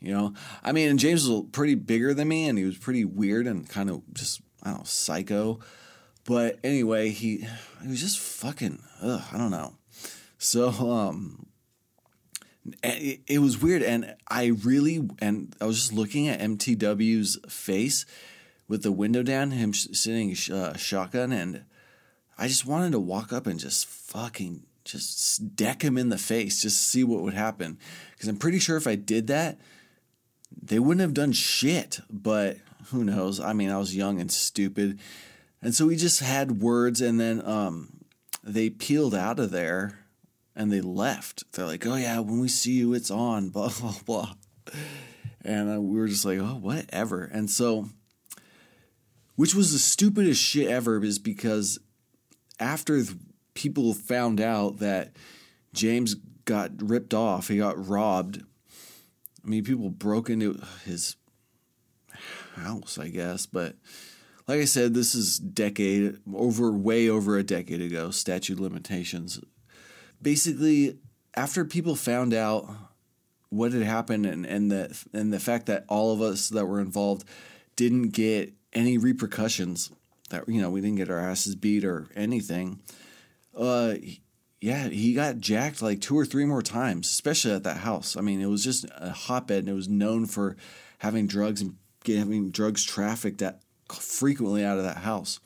You know, I mean, and James was pretty bigger than me, and he was pretty weird and kind of just I don't know, psycho. But anyway, he he was just fucking. Ugh, I don't know. So um, it, it was weird, and I really and I was just looking at MTW's face with the window down, him sitting uh, shotgun, and I just wanted to walk up and just fucking just deck him in the face, just see what would happen. Because I'm pretty sure if I did that, they wouldn't have done shit. But who knows? I mean, I was young and stupid. And so we just had words, and then um, they peeled out of there and they left. They're like, oh, yeah, when we see you, it's on, (laughs) blah, blah, blah. And uh, we were just like, oh, whatever. And so, which was the stupidest shit ever, is because after th- people found out that James got ripped off, he got robbed. I mean, people broke into his house, I guess, but like I said, this is decade over, way over a decade ago. Statute limitations. Basically, after people found out what had happened and and the and the fact that all of us that were involved didn't get any repercussions, that you know we didn't get our asses beat or anything. Uh, yeah, he got jacked like two or three more times, especially at that house. I mean, it was just a hotbed, and it was known for having drugs and having drugs trafficked at frequently out of that house.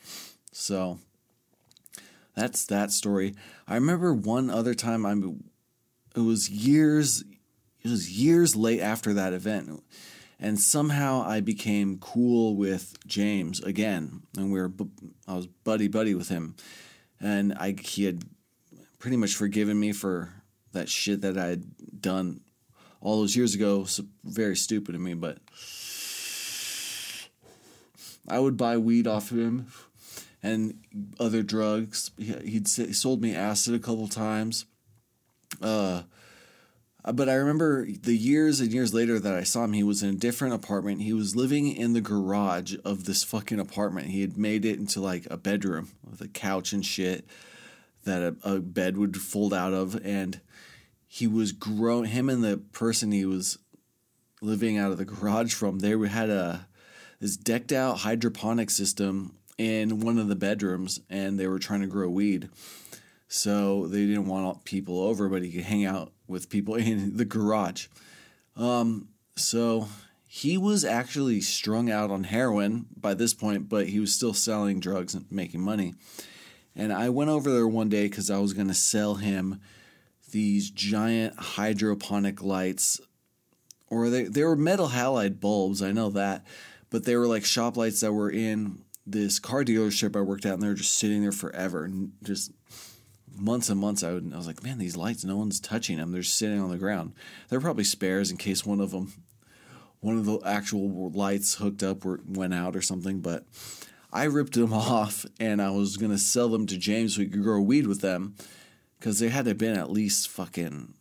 So that's that story. I remember one other time. I it was years. It was years late after that event, and somehow I became cool with James again, and we were I was buddy buddy with him, and I he had pretty much forgiven me for that shit that I had done all those years ago. So very stupid of me, but I would buy weed off of him and other drugs. He- He'd he sold me acid a couple times. Uh, Uh, but I remember the years and years later that I saw him, he was in a different apartment. He was living in the garage of this fucking apartment. He had made it into like a bedroom with a couch and shit that a, a bed would fold out of. And he was grown, him and the person he was living out of the garage from, they had a this decked out hydroponic system in one of the bedrooms and they were trying to grow weed. So they didn't want people over, but he could hang out with people (laughs) in the garage. Um, so he was actually strung out on heroin by this point, but he was still selling drugs and making money. And I went over there one day because I was going to sell him these giant hydroponic lights or they they were metal halide bulbs. I know that, but they were like shop lights that were in this car dealership I worked at, and they were just sitting there forever, and just months and months. I would, I was like, man, these lights, no one's touching them. They're sitting on the ground. They're probably spares in case one of them, one of the actual lights hooked up went out or something. But I ripped them (laughs) off, and I was gonna sell them to James so he could grow weed with them, because they had to have been at least fucking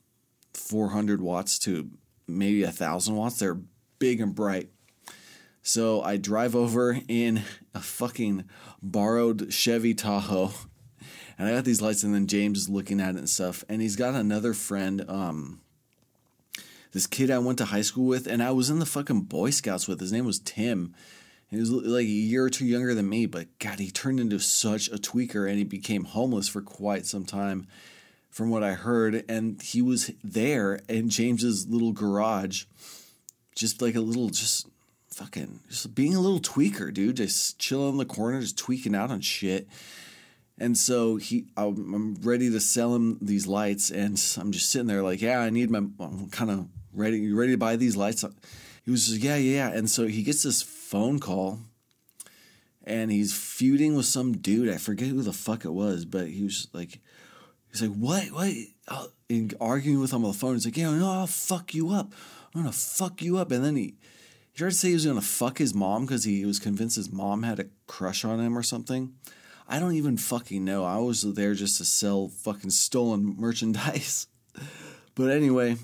400 watts to maybe a thousand watts. They're big and bright. So I drive over in a fucking borrowed Chevy Tahoe, and I got these lights, and then James is looking at it and stuff, and he's got another friend, um, this kid I went to high school with, and I was in the fucking Boy Scouts with. His name was Tim. He was like a year or two younger than me, but God, he turned into such a tweaker, and he became homeless for quite some time from what I heard, and he was there in James's little garage, just like a little, just fucking, just being a little tweaker, dude, just chilling in the corner, just tweaking out on shit. And so he, I'm ready to sell him these lights, and I'm just sitting there like, yeah, I need my, I'm kind of ready. You ready to buy these lights? He was just, yeah, yeah. And so he gets this phone call, and he's feuding with some dude. I forget who the fuck it was, but he was like, He's like, what? What? Uh, and arguing with him on the phone. He's like, yeah, no, I'll fuck you up. I'm gonna fuck you up. And then he, he tried to say he was gonna fuck his mom because he was convinced his mom had a crush on him or something. I don't even fucking know. I was there just to sell fucking stolen (laughs) merchandise. But anyway,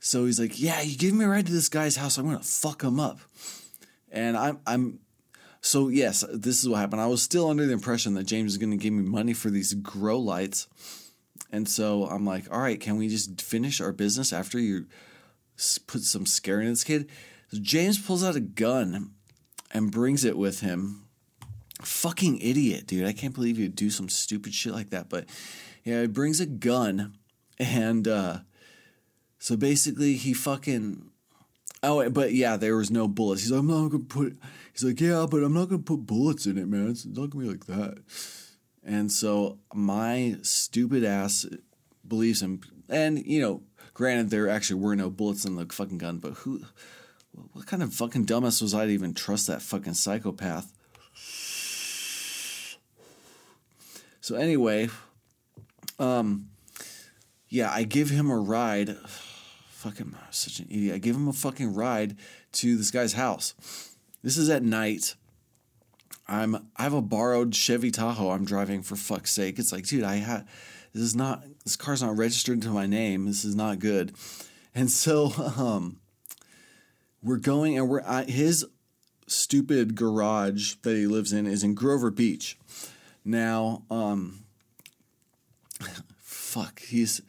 so he's like, yeah, you give me a ride to this guy's house. I'm gonna fuck him up. And I'm, I'm, so yes, this is what happened. I was still under the impression that James going to give me money for these grow lights, and so I'm like, all right, can we just finish our business after you put some scare in this kid? So James pulls out a gun and brings it with him. Fucking idiot, dude! I can't believe you'd do some stupid shit like that. But yeah, he brings a gun, and uh, so basically he fucking Oh, but yeah, there was no bullets. He's like, I'm not gonna put. He's like, yeah, but I'm not gonna put bullets in it, man. It's not gonna be like that. And so my stupid ass believes him. And you know, granted, there actually were no bullets in the fucking gun, but who? What kind of fucking dumbass was I to even trust that fucking psychopath? So anyway, um, yeah, I give him a ride. Fucking I'm such an idiot. I give him a fucking ride to this guy's house. This is at night. I'm I have a borrowed Chevy Tahoe I'm driving for fuck's sake. It's like, dude, I had this is not this car's not registered to my name. This is not good. And so (laughs) um we're going and we're at his stupid garage that he lives in is in Grover Beach. Now, um fuck, he's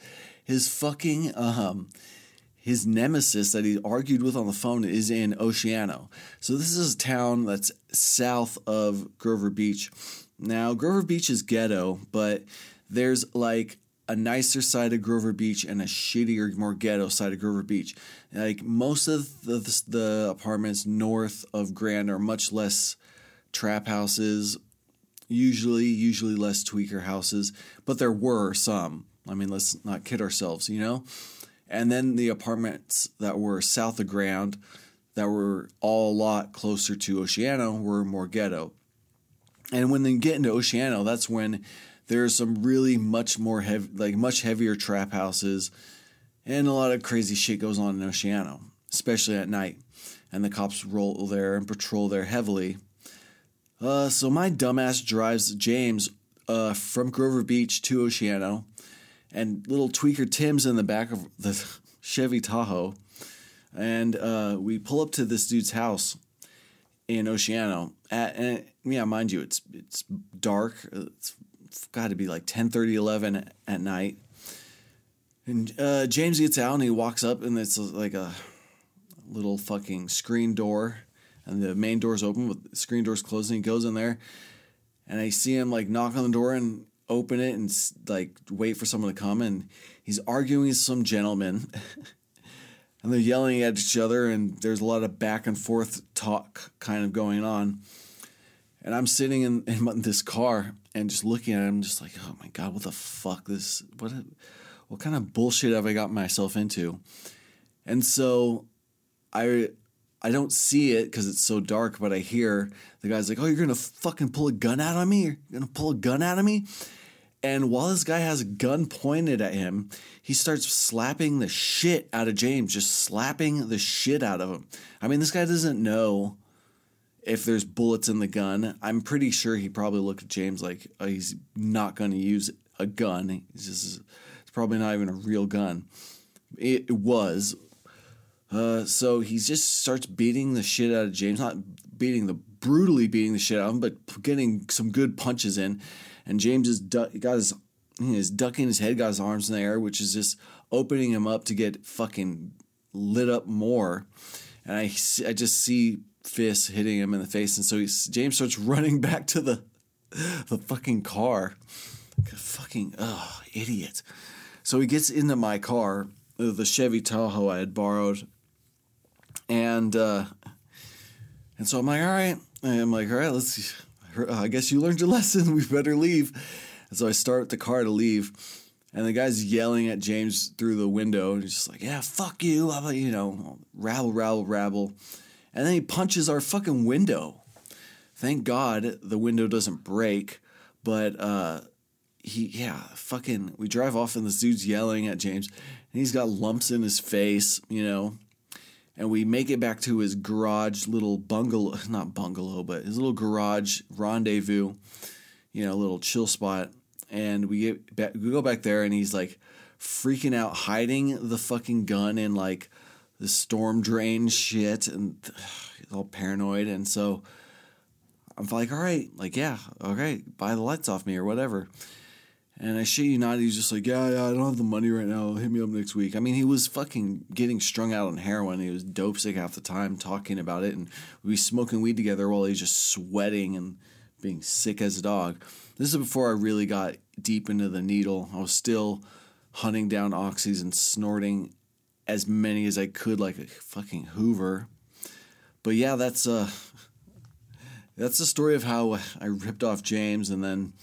his fucking um his nemesis that he argued with on the phone is in Oceano. So this is a town that's south of Grover Beach. Now, Grover Beach is ghetto, but there's like a nicer side of Grover Beach and a shittier, more ghetto side of Grover Beach. Like most of the, the, the apartments north of Grand are much less trap houses, usually usually less tweaker houses, but there were some. I mean, let's not kid ourselves, you know. And then the apartments that were south of Grand, that were all a lot closer to Oceano, were more ghetto. And when they get into Oceano, that's when there's some really much more heavy, like much heavier trap houses, and a lot of crazy shit goes on in Oceano, especially at night. And the cops roll there and patrol there heavily. Uh, so my dumbass drives James uh, from Grover Beach to Oceano, and little tweaker Tim's in the back of the (laughs) Chevy Tahoe, and uh, we pull up to this dude's house in Oceano. At, and yeah, mind you, it's it's dark. It's got to be like 10, 30, 11 at night. And uh, James gets out and he walks up, and it's like a little fucking screen door, and the main door's open, with the screen doors closed, and he goes in there, and I see him like knock on the door and open it and like wait for someone to come, and he's arguing with some gentleman. (laughs) and they're yelling at each other, and there's a lot of back and forth talk kind of going on. And I'm sitting in, in this car and just looking at him, just like, oh my god, what the fuck? This what? What kind of bullshit have I got myself into? And so, I I don't see it because it's so dark, but I hear the guy's like, "Oh, you're gonna fucking pull a gun out on me? You're gonna pull a gun out of me?" And while this guy has a gun pointed at him, he starts slapping the shit out of James, just slapping the shit out of him. I mean, this guy doesn't know if there's bullets in the gun. I'm pretty sure he probably looked at James like oh, he's not going to use a gun. He's just it's probably not even a real gun. It was. Uh, so he just starts beating the shit out of James, not beating the brutally beating the shit out of him, but getting some good punches in. And James is got his is ducking his head, got his arms in the air, which is just opening him up to get fucking lit up more. And I I just see fists hitting him in the face, and so James starts (laughs) running back to the the fucking car. Fucking oh idiot. So he gets into my car, uh, the Chevy Tahoe I had borrowed, and uh, and so I'm like, all right. And I'm like, all right, let's. I guess you learned your (laughs) lesson. We better leave. And so I start the car to leave, and the guy's yelling at James through the window. And he's just like, yeah, fuck you. You know, rabble, rabble, rabble. And then he punches our fucking window. Thank God the window doesn't break, but uh, he, yeah, fucking, we drive off and this dude's yelling at James, and he's got lumps in his face, you know. And we make it back to his garage little bungalow, (laughs) not bungalow, but his little garage rendezvous, you know, little chill spot. And we get back, we go back there, and he's like freaking out, hiding the fucking gun in like the storm drain shit, and (sighs) he's all paranoid. And so I'm like, all right, like, yeah, okay, buy the lights off me or whatever. And I shit you not, he's just like, yeah, yeah, I don't have the money right now. Hit me up next week. I mean, he was fucking getting strung out on heroin. He was dope sick half the time talking about it. And we smoking weed together while he's just sweating and being sick as a dog. This is before I really got deep into the needle. I was still hunting down oxys and snorting as many as I could like a fucking Hoover. But yeah, that's uh (laughs) that's the story of how I ripped off James and then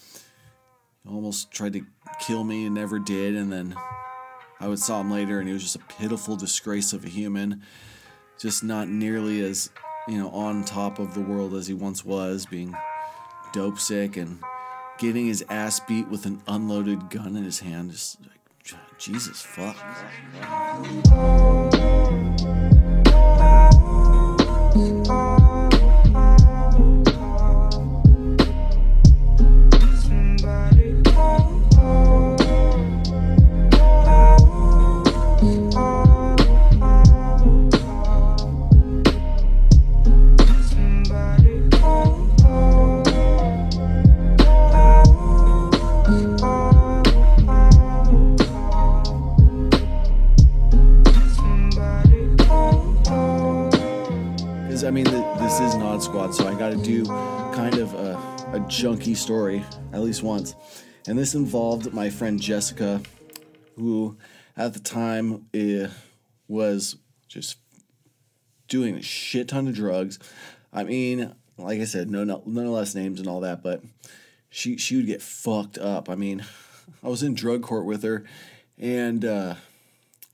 almost tried to kill me and never did and then I would saw him later and he was just a pitiful disgrace of a human just not nearly as you know on top of the world as he once was being dope sick and getting his ass beat with an unloaded gun in his hand. Just like, Jesus fuck. Because Squad, so I got to do kind of a, a junky story at least once. And this involved my friend Jessica, who at the time uh, was just doing a shit ton of drugs. I mean, like I said, no, no, none less names and all that, but she she would get fucked up. I mean, (laughs) I was in drug court with her, and uh,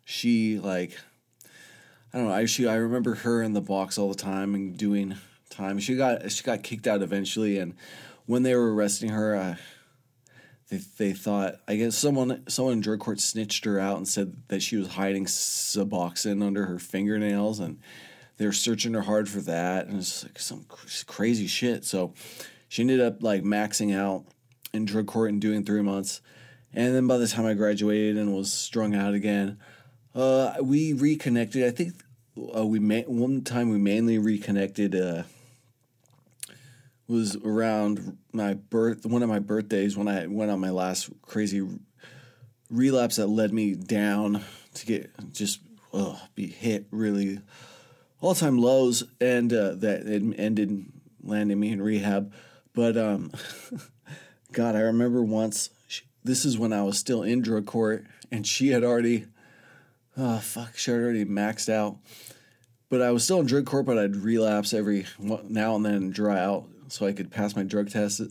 she like I don't know. I she I remember her in the box all the time and doing time. She got she got kicked out eventually, and when they were arresting her, uh, they they thought I guess someone someone in drug court snitched her out and said that she was hiding Suboxone under her fingernails, and they were searching her hard for that, and it's like some crazy shit. So she ended up like maxing out in drug court and doing three months, and then by the time I graduated and was strung out again. Uh, we reconnected. I think uh, we ma- one time we mainly reconnected. Uh, was around my birth, one of my birthdays when I went on my last crazy relapse that led me down to get just ugh, be hit really all time lows, and uh, that ended landing me in rehab. But um, (laughs) God, I remember once. She, this is when I was still in drug court, and she had already oh fuck, she had already maxed out. But I was still in drug court, but I'd relapse every now and then dry out so I could pass my drug test.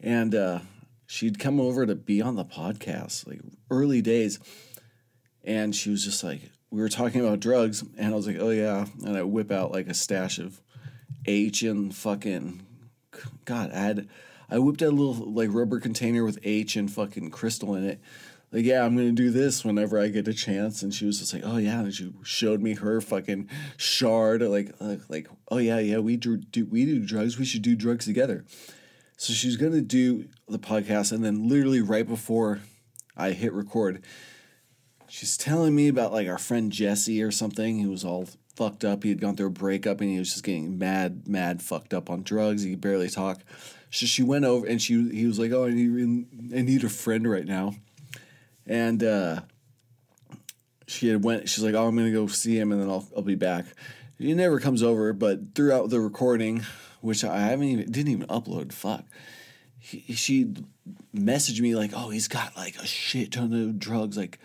And uh, she'd come over to be on the podcast, like early days. And she was just like, we were talking about drugs, and I was like, oh yeah. And I whip out like a stash of H and fucking, God, I had, I whipped out a little like rubber container with H and fucking crystal in it like, yeah, I'm gonna do this whenever I get a chance. And she was just like, oh yeah, and she showed me her fucking shard, like, like, like oh yeah, yeah, we do, do we do drugs. We should do drugs together. So she's gonna do the podcast, and then literally right before I hit record, she's telling me about like our friend Jesse or something. He was all fucked up. He had gone through a breakup, and he was just getting mad, mad, fucked up on drugs. He could barely talk. So she went over, and she he was like, oh, I need, I need a friend right now and uh, she had went. She's like, "Oh, I'm gonna go see him, and then I'll I'll be back." He never comes over, but throughout the recording, which I haven't even didn't even upload. Fuck. He, she messaged me like, "Oh, he's got like a shit ton of drugs, like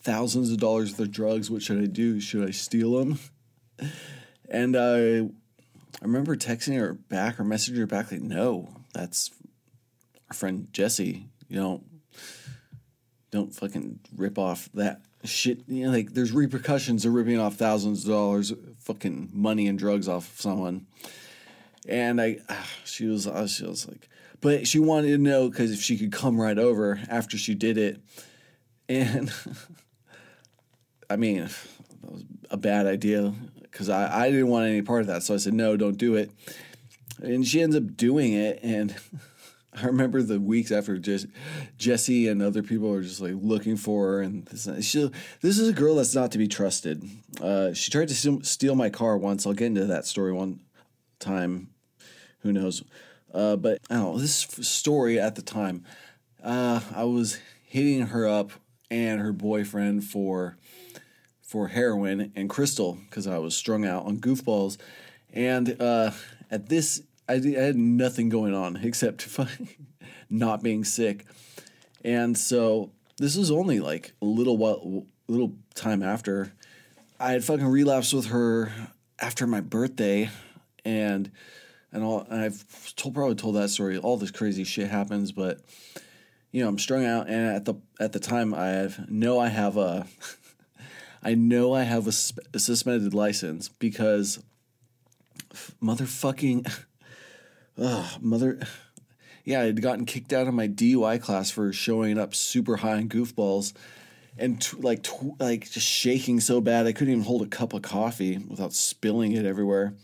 thousands of dollars worth of drugs. What should I do? Should I steal them?" And I, I remember texting her back or messaging her back like, "No, that's our friend Jesse. You don't don't fucking rip off that shit. You know, like there's repercussions of ripping off thousands of dollars, fucking money and drugs off of someone. And I, ah, she was, I was, she was like, but she wanted to know because if she could come right over after she did it, and (laughs) I mean, that was a bad idea because I, I didn't want any part of that. So I said, no, don't do it. And she ends up doing it, and. (laughs) I remember the weeks after Jesse and other people are just like looking for her, and this, she, this is a girl that's not to be trusted. Uh, she tried to steal, steal my car once. I'll get into that story one time. Who knows? Uh, but I don't know. This story at the time, uh, I was hitting her up and her boyfriend for for heroin and crystal because I was strung out on goofballs, and uh, at this I, I had nothing going on (laughs) except not being sick. And so this was only like a little while, little time after I had fucking relapsed with her after my birthday, and and all. And I've told probably told that story. All this crazy shit happens, but you know I'm strung out, and at the at the time I have know I have a. (laughs) I know I have a, a suspended license because motherfucking (laughs) Ugh, mother. (sighs) yeah, I had gotten kicked out of my DUI class for showing up super high on goofballs, and t- like t- like just shaking so bad I couldn't even hold a cup of coffee without spilling it everywhere.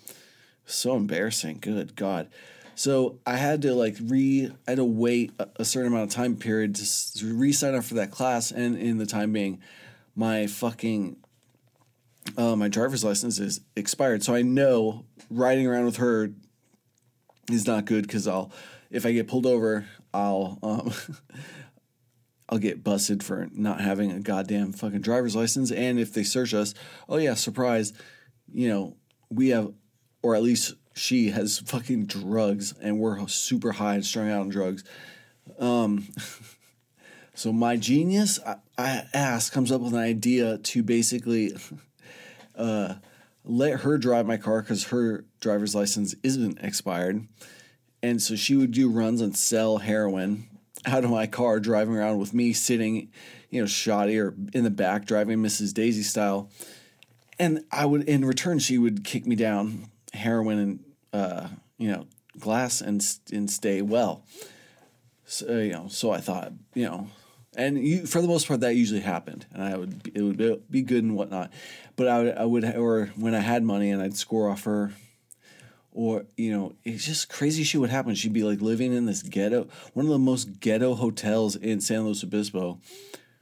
So embarrassing. Good God. So I had to like re I had to wait a, certain amount of time period to, to re-sign up for that class, and in the time being, my fucking uh, my driver's license is expired. So I know riding around with her is not good because I'll if I get pulled over, I'll um, (laughs) I'll get busted for not having a goddamn fucking driver's license. And if they search us, oh yeah, surprise, you know, we have, or at least she has fucking drugs and we're super high and strung out on drugs. Um, (laughs) so my genius, I, I ass, comes up with an idea to basically (laughs) uh, let her drive my car because her driver's license isn't expired. And so she would do runs and sell heroin out of my car, driving around with me sitting, you know, shoddy or in the back, driving Mrs. Daisy style. And I would, in return, she would kick me down heroin and, uh, you know, glass and and stay well. So you know, so I thought, you know, and you, for the most part, that usually happened, and I would it would be, be good and whatnot. But I would I would or when I had money and I'd score off her or you know it's just crazy shit would happen. She'd be like living in this ghetto one of the most ghetto hotels in san luis obispo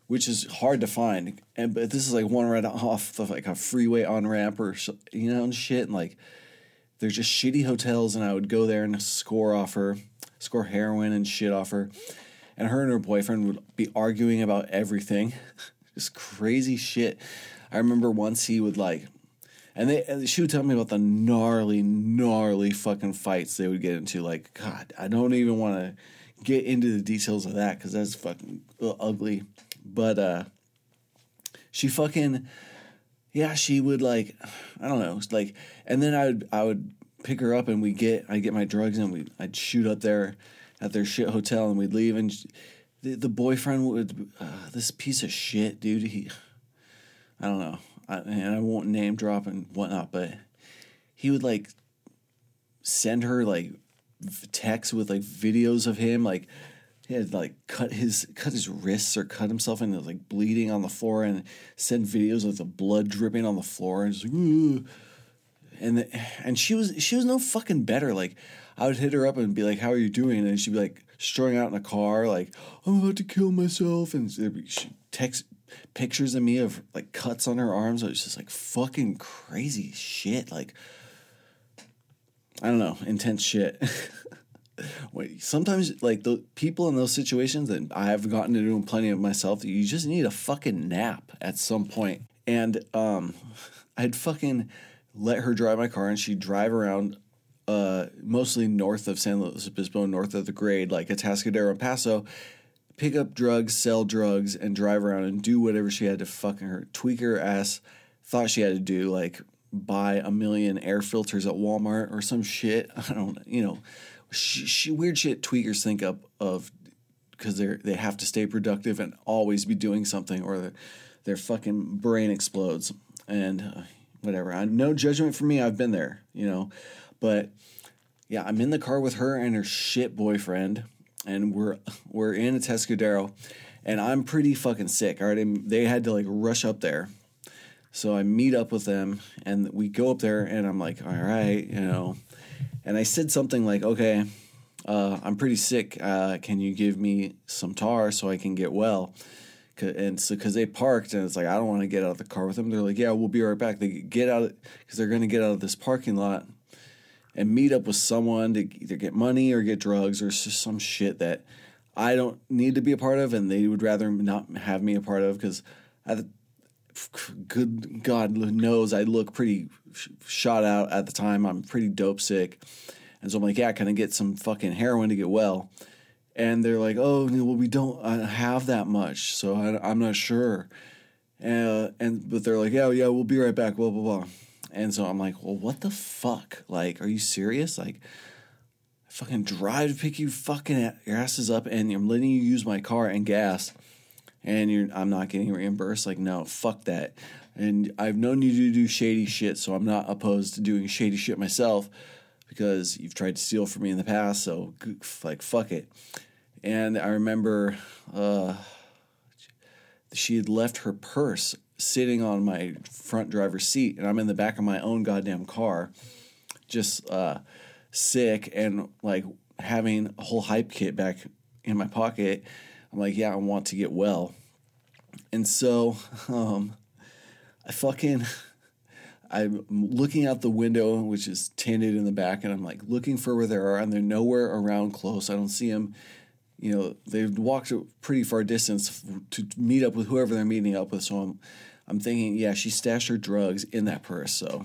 which is hard to find. And but this is like one right off of like a freeway on ramp or you know and shit. And like they're just shitty hotels and i would go there and score off her score heroin and shit off her. And her and her boyfriend would be arguing about everything. (laughs) Just crazy shit i remember once he would like and they and she would tell me about the gnarly, gnarly fucking fights they would get into. Like, God, I don't even want to get into the details of that because that's fucking ugly. But uh, she fucking, yeah, she would like, I don't know, like, and then I would I would pick her up and we get I get my drugs and we I'd shoot up there at their shit hotel and we'd leave and sh- the the boyfriend would uh, this piece of shit dude he I don't know I, and I won't name drop and whatnot but he would like send her like texts with like videos of him like he had like cut his cut his wrists or cut himself and was like bleeding on the floor and send videos of the blood dripping on the floor and like, and the, and she was she was no fucking better. Like I would hit her up and be like, "How are you doing?" And she'd be like strung out in a car, like I'm about to kill myself, and there'd text pictures of me of like cuts on her arms. It was just like fucking crazy shit. Like I don't know, intense shit. (laughs) Wait, sometimes like the people in those situations that I have gotten to do plenty of myself, you just need a fucking nap at some point. And um, (laughs) I'd fucking let her drive my car, and she'd drive around, uh, mostly north of San Luis Obispo, north of the grade, like Atascadero and Paso, pick up drugs, sell drugs, and drive around and do whatever she had to fucking her tweak her ass. Thought she had to do like buy a million air filters at Walmart or some shit. (laughs) I don't, you know, she, sh- weird shit tweakers think up of because they they have to stay productive and always be doing something or their their fucking brain explodes and uh, whatever. I no judgment for me. I've been there, you know, but yeah, I'm in the car with her and her shit boyfriend, and we're we're in Atascadero, and I'm pretty fucking sick. All right, they had to like rush up there. So I meet up with them and we go up there and I'm like, all right, you know. And I said something like, okay, uh, I'm pretty sick. Uh, can you give me some tar so I can get well? And so, because they parked, and it's like, I don't want to get out of the car with them. They're like, yeah, we'll be right back. They get out because they're going to get out of this parking lot and meet up with someone to either get money or get drugs or just some shit that I don't need to be a part of, and they would rather not have me a part of because good God knows I look pretty sh- shot out at the time. I'm pretty dope sick. And so I'm like, yeah, can I get some fucking heroin to get well? And they're like, oh, well, we don't uh, have that much. So I, I'm not sure. Uh, and but they're like, yeah, yeah, we'll be right back, blah, blah, blah. And so I'm like, well, what the fuck? Like, are you serious? Like, I fucking drive to pick you fucking your asses up and I'm letting you use my car and gas and I'm not getting reimbursed. Like, no, fuck that. And I've known you to do shady shit, so I'm not opposed to doing shady shit myself because you've tried to steal from me in the past. So like fuck it. And I remember uh, she had left her purse sitting on my front driver's seat, and I'm in the back of my own goddamn car, just uh, sick and like having a whole hype kit back in my pocket. I'm like, yeah, I want to get well. And so um, I fucking (laughs) I'm looking out the window, which is tinted in the back, and I'm like looking for where they are, and they're nowhere around close. I don't see them. You know, they've walked a pretty far distance to meet up with whoever they're meeting up with. So I'm, I'm thinking, yeah, she stashed her drugs in that purse. So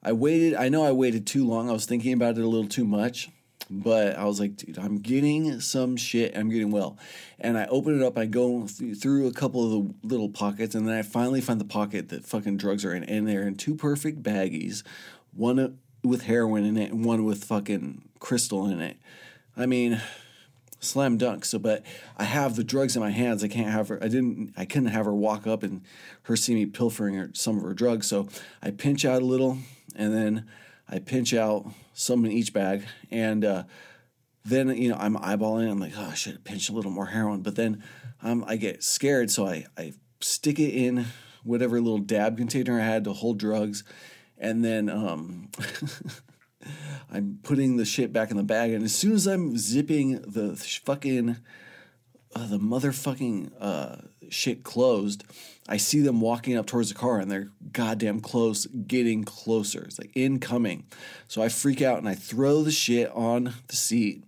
I waited. I know I waited too long. I was thinking about it a little too much, but I was like, dude, I'm getting some shit. I'm getting well. And I open it up. I go th- through a couple of the little pockets, and then I finally find the pocket that fucking drugs are in. And they're in two perfect baggies, one with heroin in it and one with fucking crystal in it. I mean, slam dunk. So, but I have the drugs in my hands. I can't have her. I didn't. I couldn't have her walk up and her see me pilfering her, some of her drugs. So I pinch out a little, and then I pinch out some in each bag, and uh, then you know I'm eyeballing. I'm like, oh, I should pinched a little more heroin. But then um, I get scared, so I I stick it in whatever little dab container I had to hold drugs, and then um, (laughs) I'm putting the shit back in the bag, and as soon as I'm zipping the fucking uh, the motherfucking uh, shit closed, I see them walking up towards the car, and they're goddamn close, getting closer. It's like incoming. So I freak out and I throw the shit on the seat.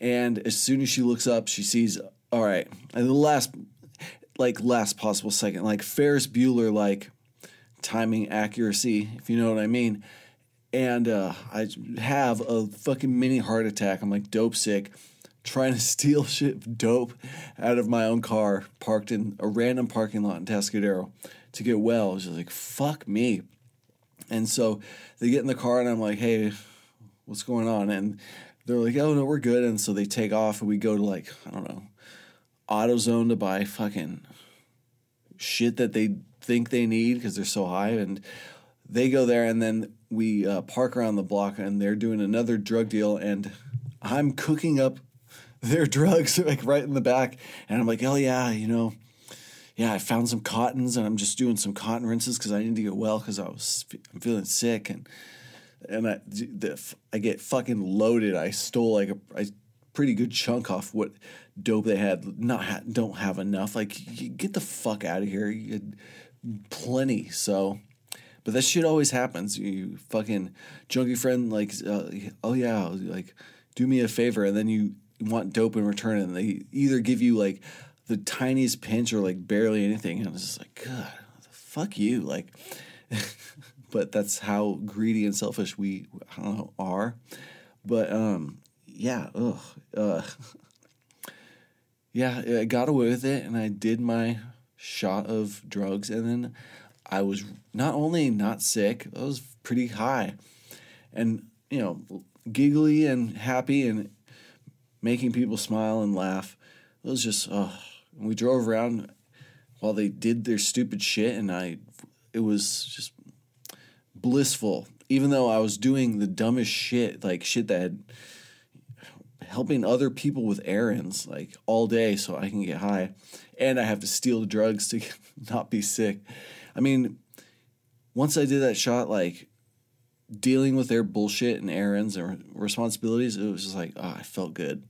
And as soon as she looks up, she sees, all right, and the last, like last possible second, like Ferris Bueller, like timing accuracy, if you know what I mean and uh, I have a fucking mini heart attack. I'm like dope sick, trying to (laughs) steal shit dope out of my own car, parked in a random parking lot in Atascadero to get well. I was just like, fuck me. And so they get in the car, and I'm like, hey, what's going on? And they're like, oh no, we're good. And so they take off, and we go to like I don't know, AutoZone to buy fucking shit that they think they need because they're so high and they go there and then we uh, park around the block and they're doing another drug deal and i'm cooking up their (laughs) drugs like right in the back. And i'm like oh yeah you know yeah i found some cottons and i'm just doing some cotton rinses because i need to get well because i was i'm feeling sick. And and I, the, I get fucking loaded. I stole like a, a pretty good chunk off what dope they had. Not ha- don't have enough. Like get the fuck out of here. You had plenty. So but that shit always happens. You fucking junkie friend, like, uh, oh yeah, like, do me a favor, and then you want dope in return, and they either give you like the tiniest pinch or like barely anything, and it's just like, God, fuck you, like. (laughs) but that's how greedy and selfish we, I don't know, are. But um, yeah, ugh, uh, (laughs) yeah, I got away with it, and I did my shot of drugs, and then I was not only not sick, I was pretty high, and you know, giggly and happy and making people smile and laugh. It was just, uh, we drove around while they did their stupid shit, and I, it was just blissful. Even though I was doing the dumbest shit, like shit that had helping other people with errands like all day so I can get high, and I have to steal drugs to (laughs) not be sick. I mean, once I did that shot, like dealing with their bullshit and errands and responsibilities, it was just like, oh, I felt good.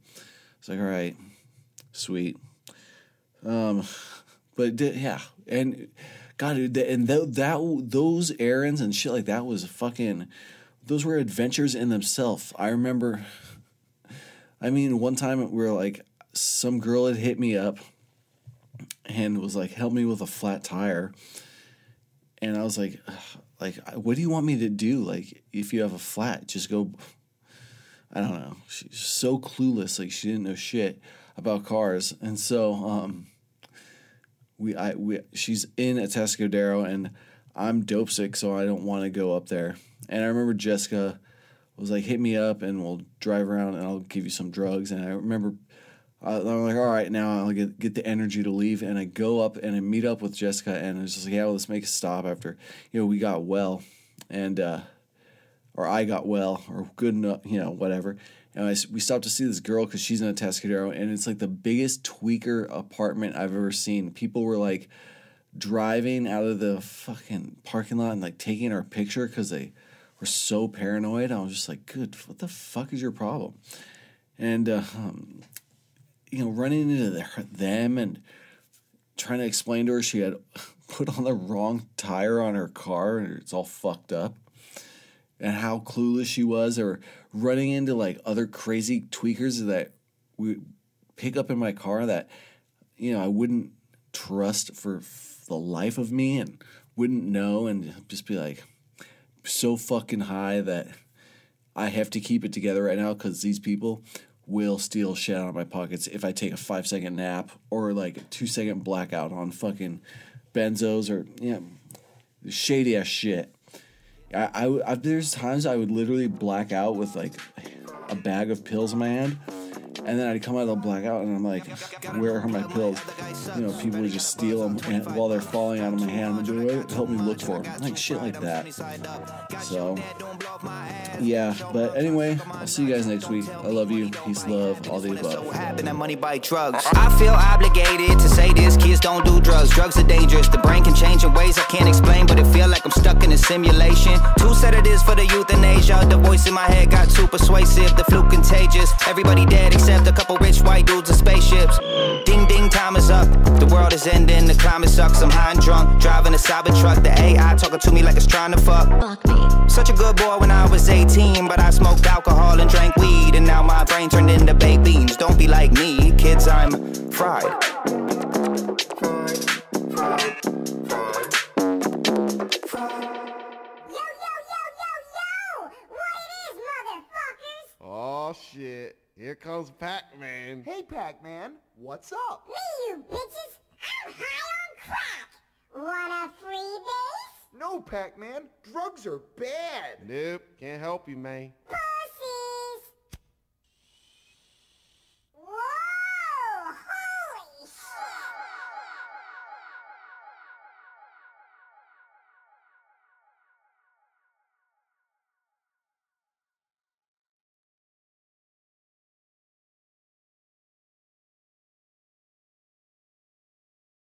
It's like, all right, sweet. Um, but di- yeah, and God, dude, and th- that those errands and shit like that was fucking. Those were adventures in themselves. I remember. I mean, one time we were like, some girl had hit me up and was like, help me with a flat tire. And I was like, like, what do you want me to do? Like, if you have a flat, just go. I don't know. She's so clueless. Like, she didn't know shit about cars. And so, um, we, I, we, she's in a Atascadero and I'm dope sick, so I don't want to go up there. And I remember Jessica was like, hit me up and we'll drive around and I'll give you some drugs. And I remember uh, I'm like, all right, now I'll get get the energy to leave, and I go up and I meet up with Jessica, and it's just like, yeah, well, let's make a stop after, you know, we got well, and uh, or I got well, or good enough, you know, whatever. And I we stopped to see this girl because she's in a Tascadero, and it's like the biggest tweaker apartment I've ever seen. People were like driving out of the fucking parking lot and like taking our picture because they were so paranoid. I was just like, good, what the fuck is your problem? And, uh, um, you know, running into the, them and trying to explain to her she had (laughs) put on the wrong tire on her car and it's all fucked up and how clueless she was or running into like other crazy tweakers that we pick up in my car that you know I wouldn't trust for f- the life of me and wouldn't know and just be like so fucking high that I have to keep it together right now because these people will steal shit out of my pockets if I take a five second nap or like a two second blackout on fucking benzos or yeah shady ass shit. I, I, I there's times I would literally black out with like a bag of pills in my hand, and then I'd come out of the blackout and I'm like, where are my pills? You know, people would just steal them and, while they're falling out of my hand and do it, help me look for them, like shit like that. So, yeah. But anyway, I'll see you guys next week. I love you. Peace, love, all the above. I feel obligated to say this: kids don't do drugs. Drugs are dangerous. The brain can change in ways I can't explain, but it feel like I'm stuck in a simulation. Two for the euthanasia. The voice in my head got too persuasive. The flu contagious. Everybody dead except a couple rich white dudes in spaceships. Ding ding, time is up. The world is ending. The climate sucks. I'm high and drunk, driving a cyber truck. The AI talking to me like it's trying to fuck. Fuck me. Such a good boy when I was 18, but I smoked alcohol and drank weed, and now my brain turned into baked beans. Don't be like me, kids, I'm fried. Yo, yo, yo, yo, yo! What it is, motherfuckers? Oh shit. Here comes Pac-Man. Hey, Pac-Man, what's up? Me, you bitches! I'm high on crack! Want a freebie? No, Pac-Man, drugs are bad. Nope, can't help you, man. Put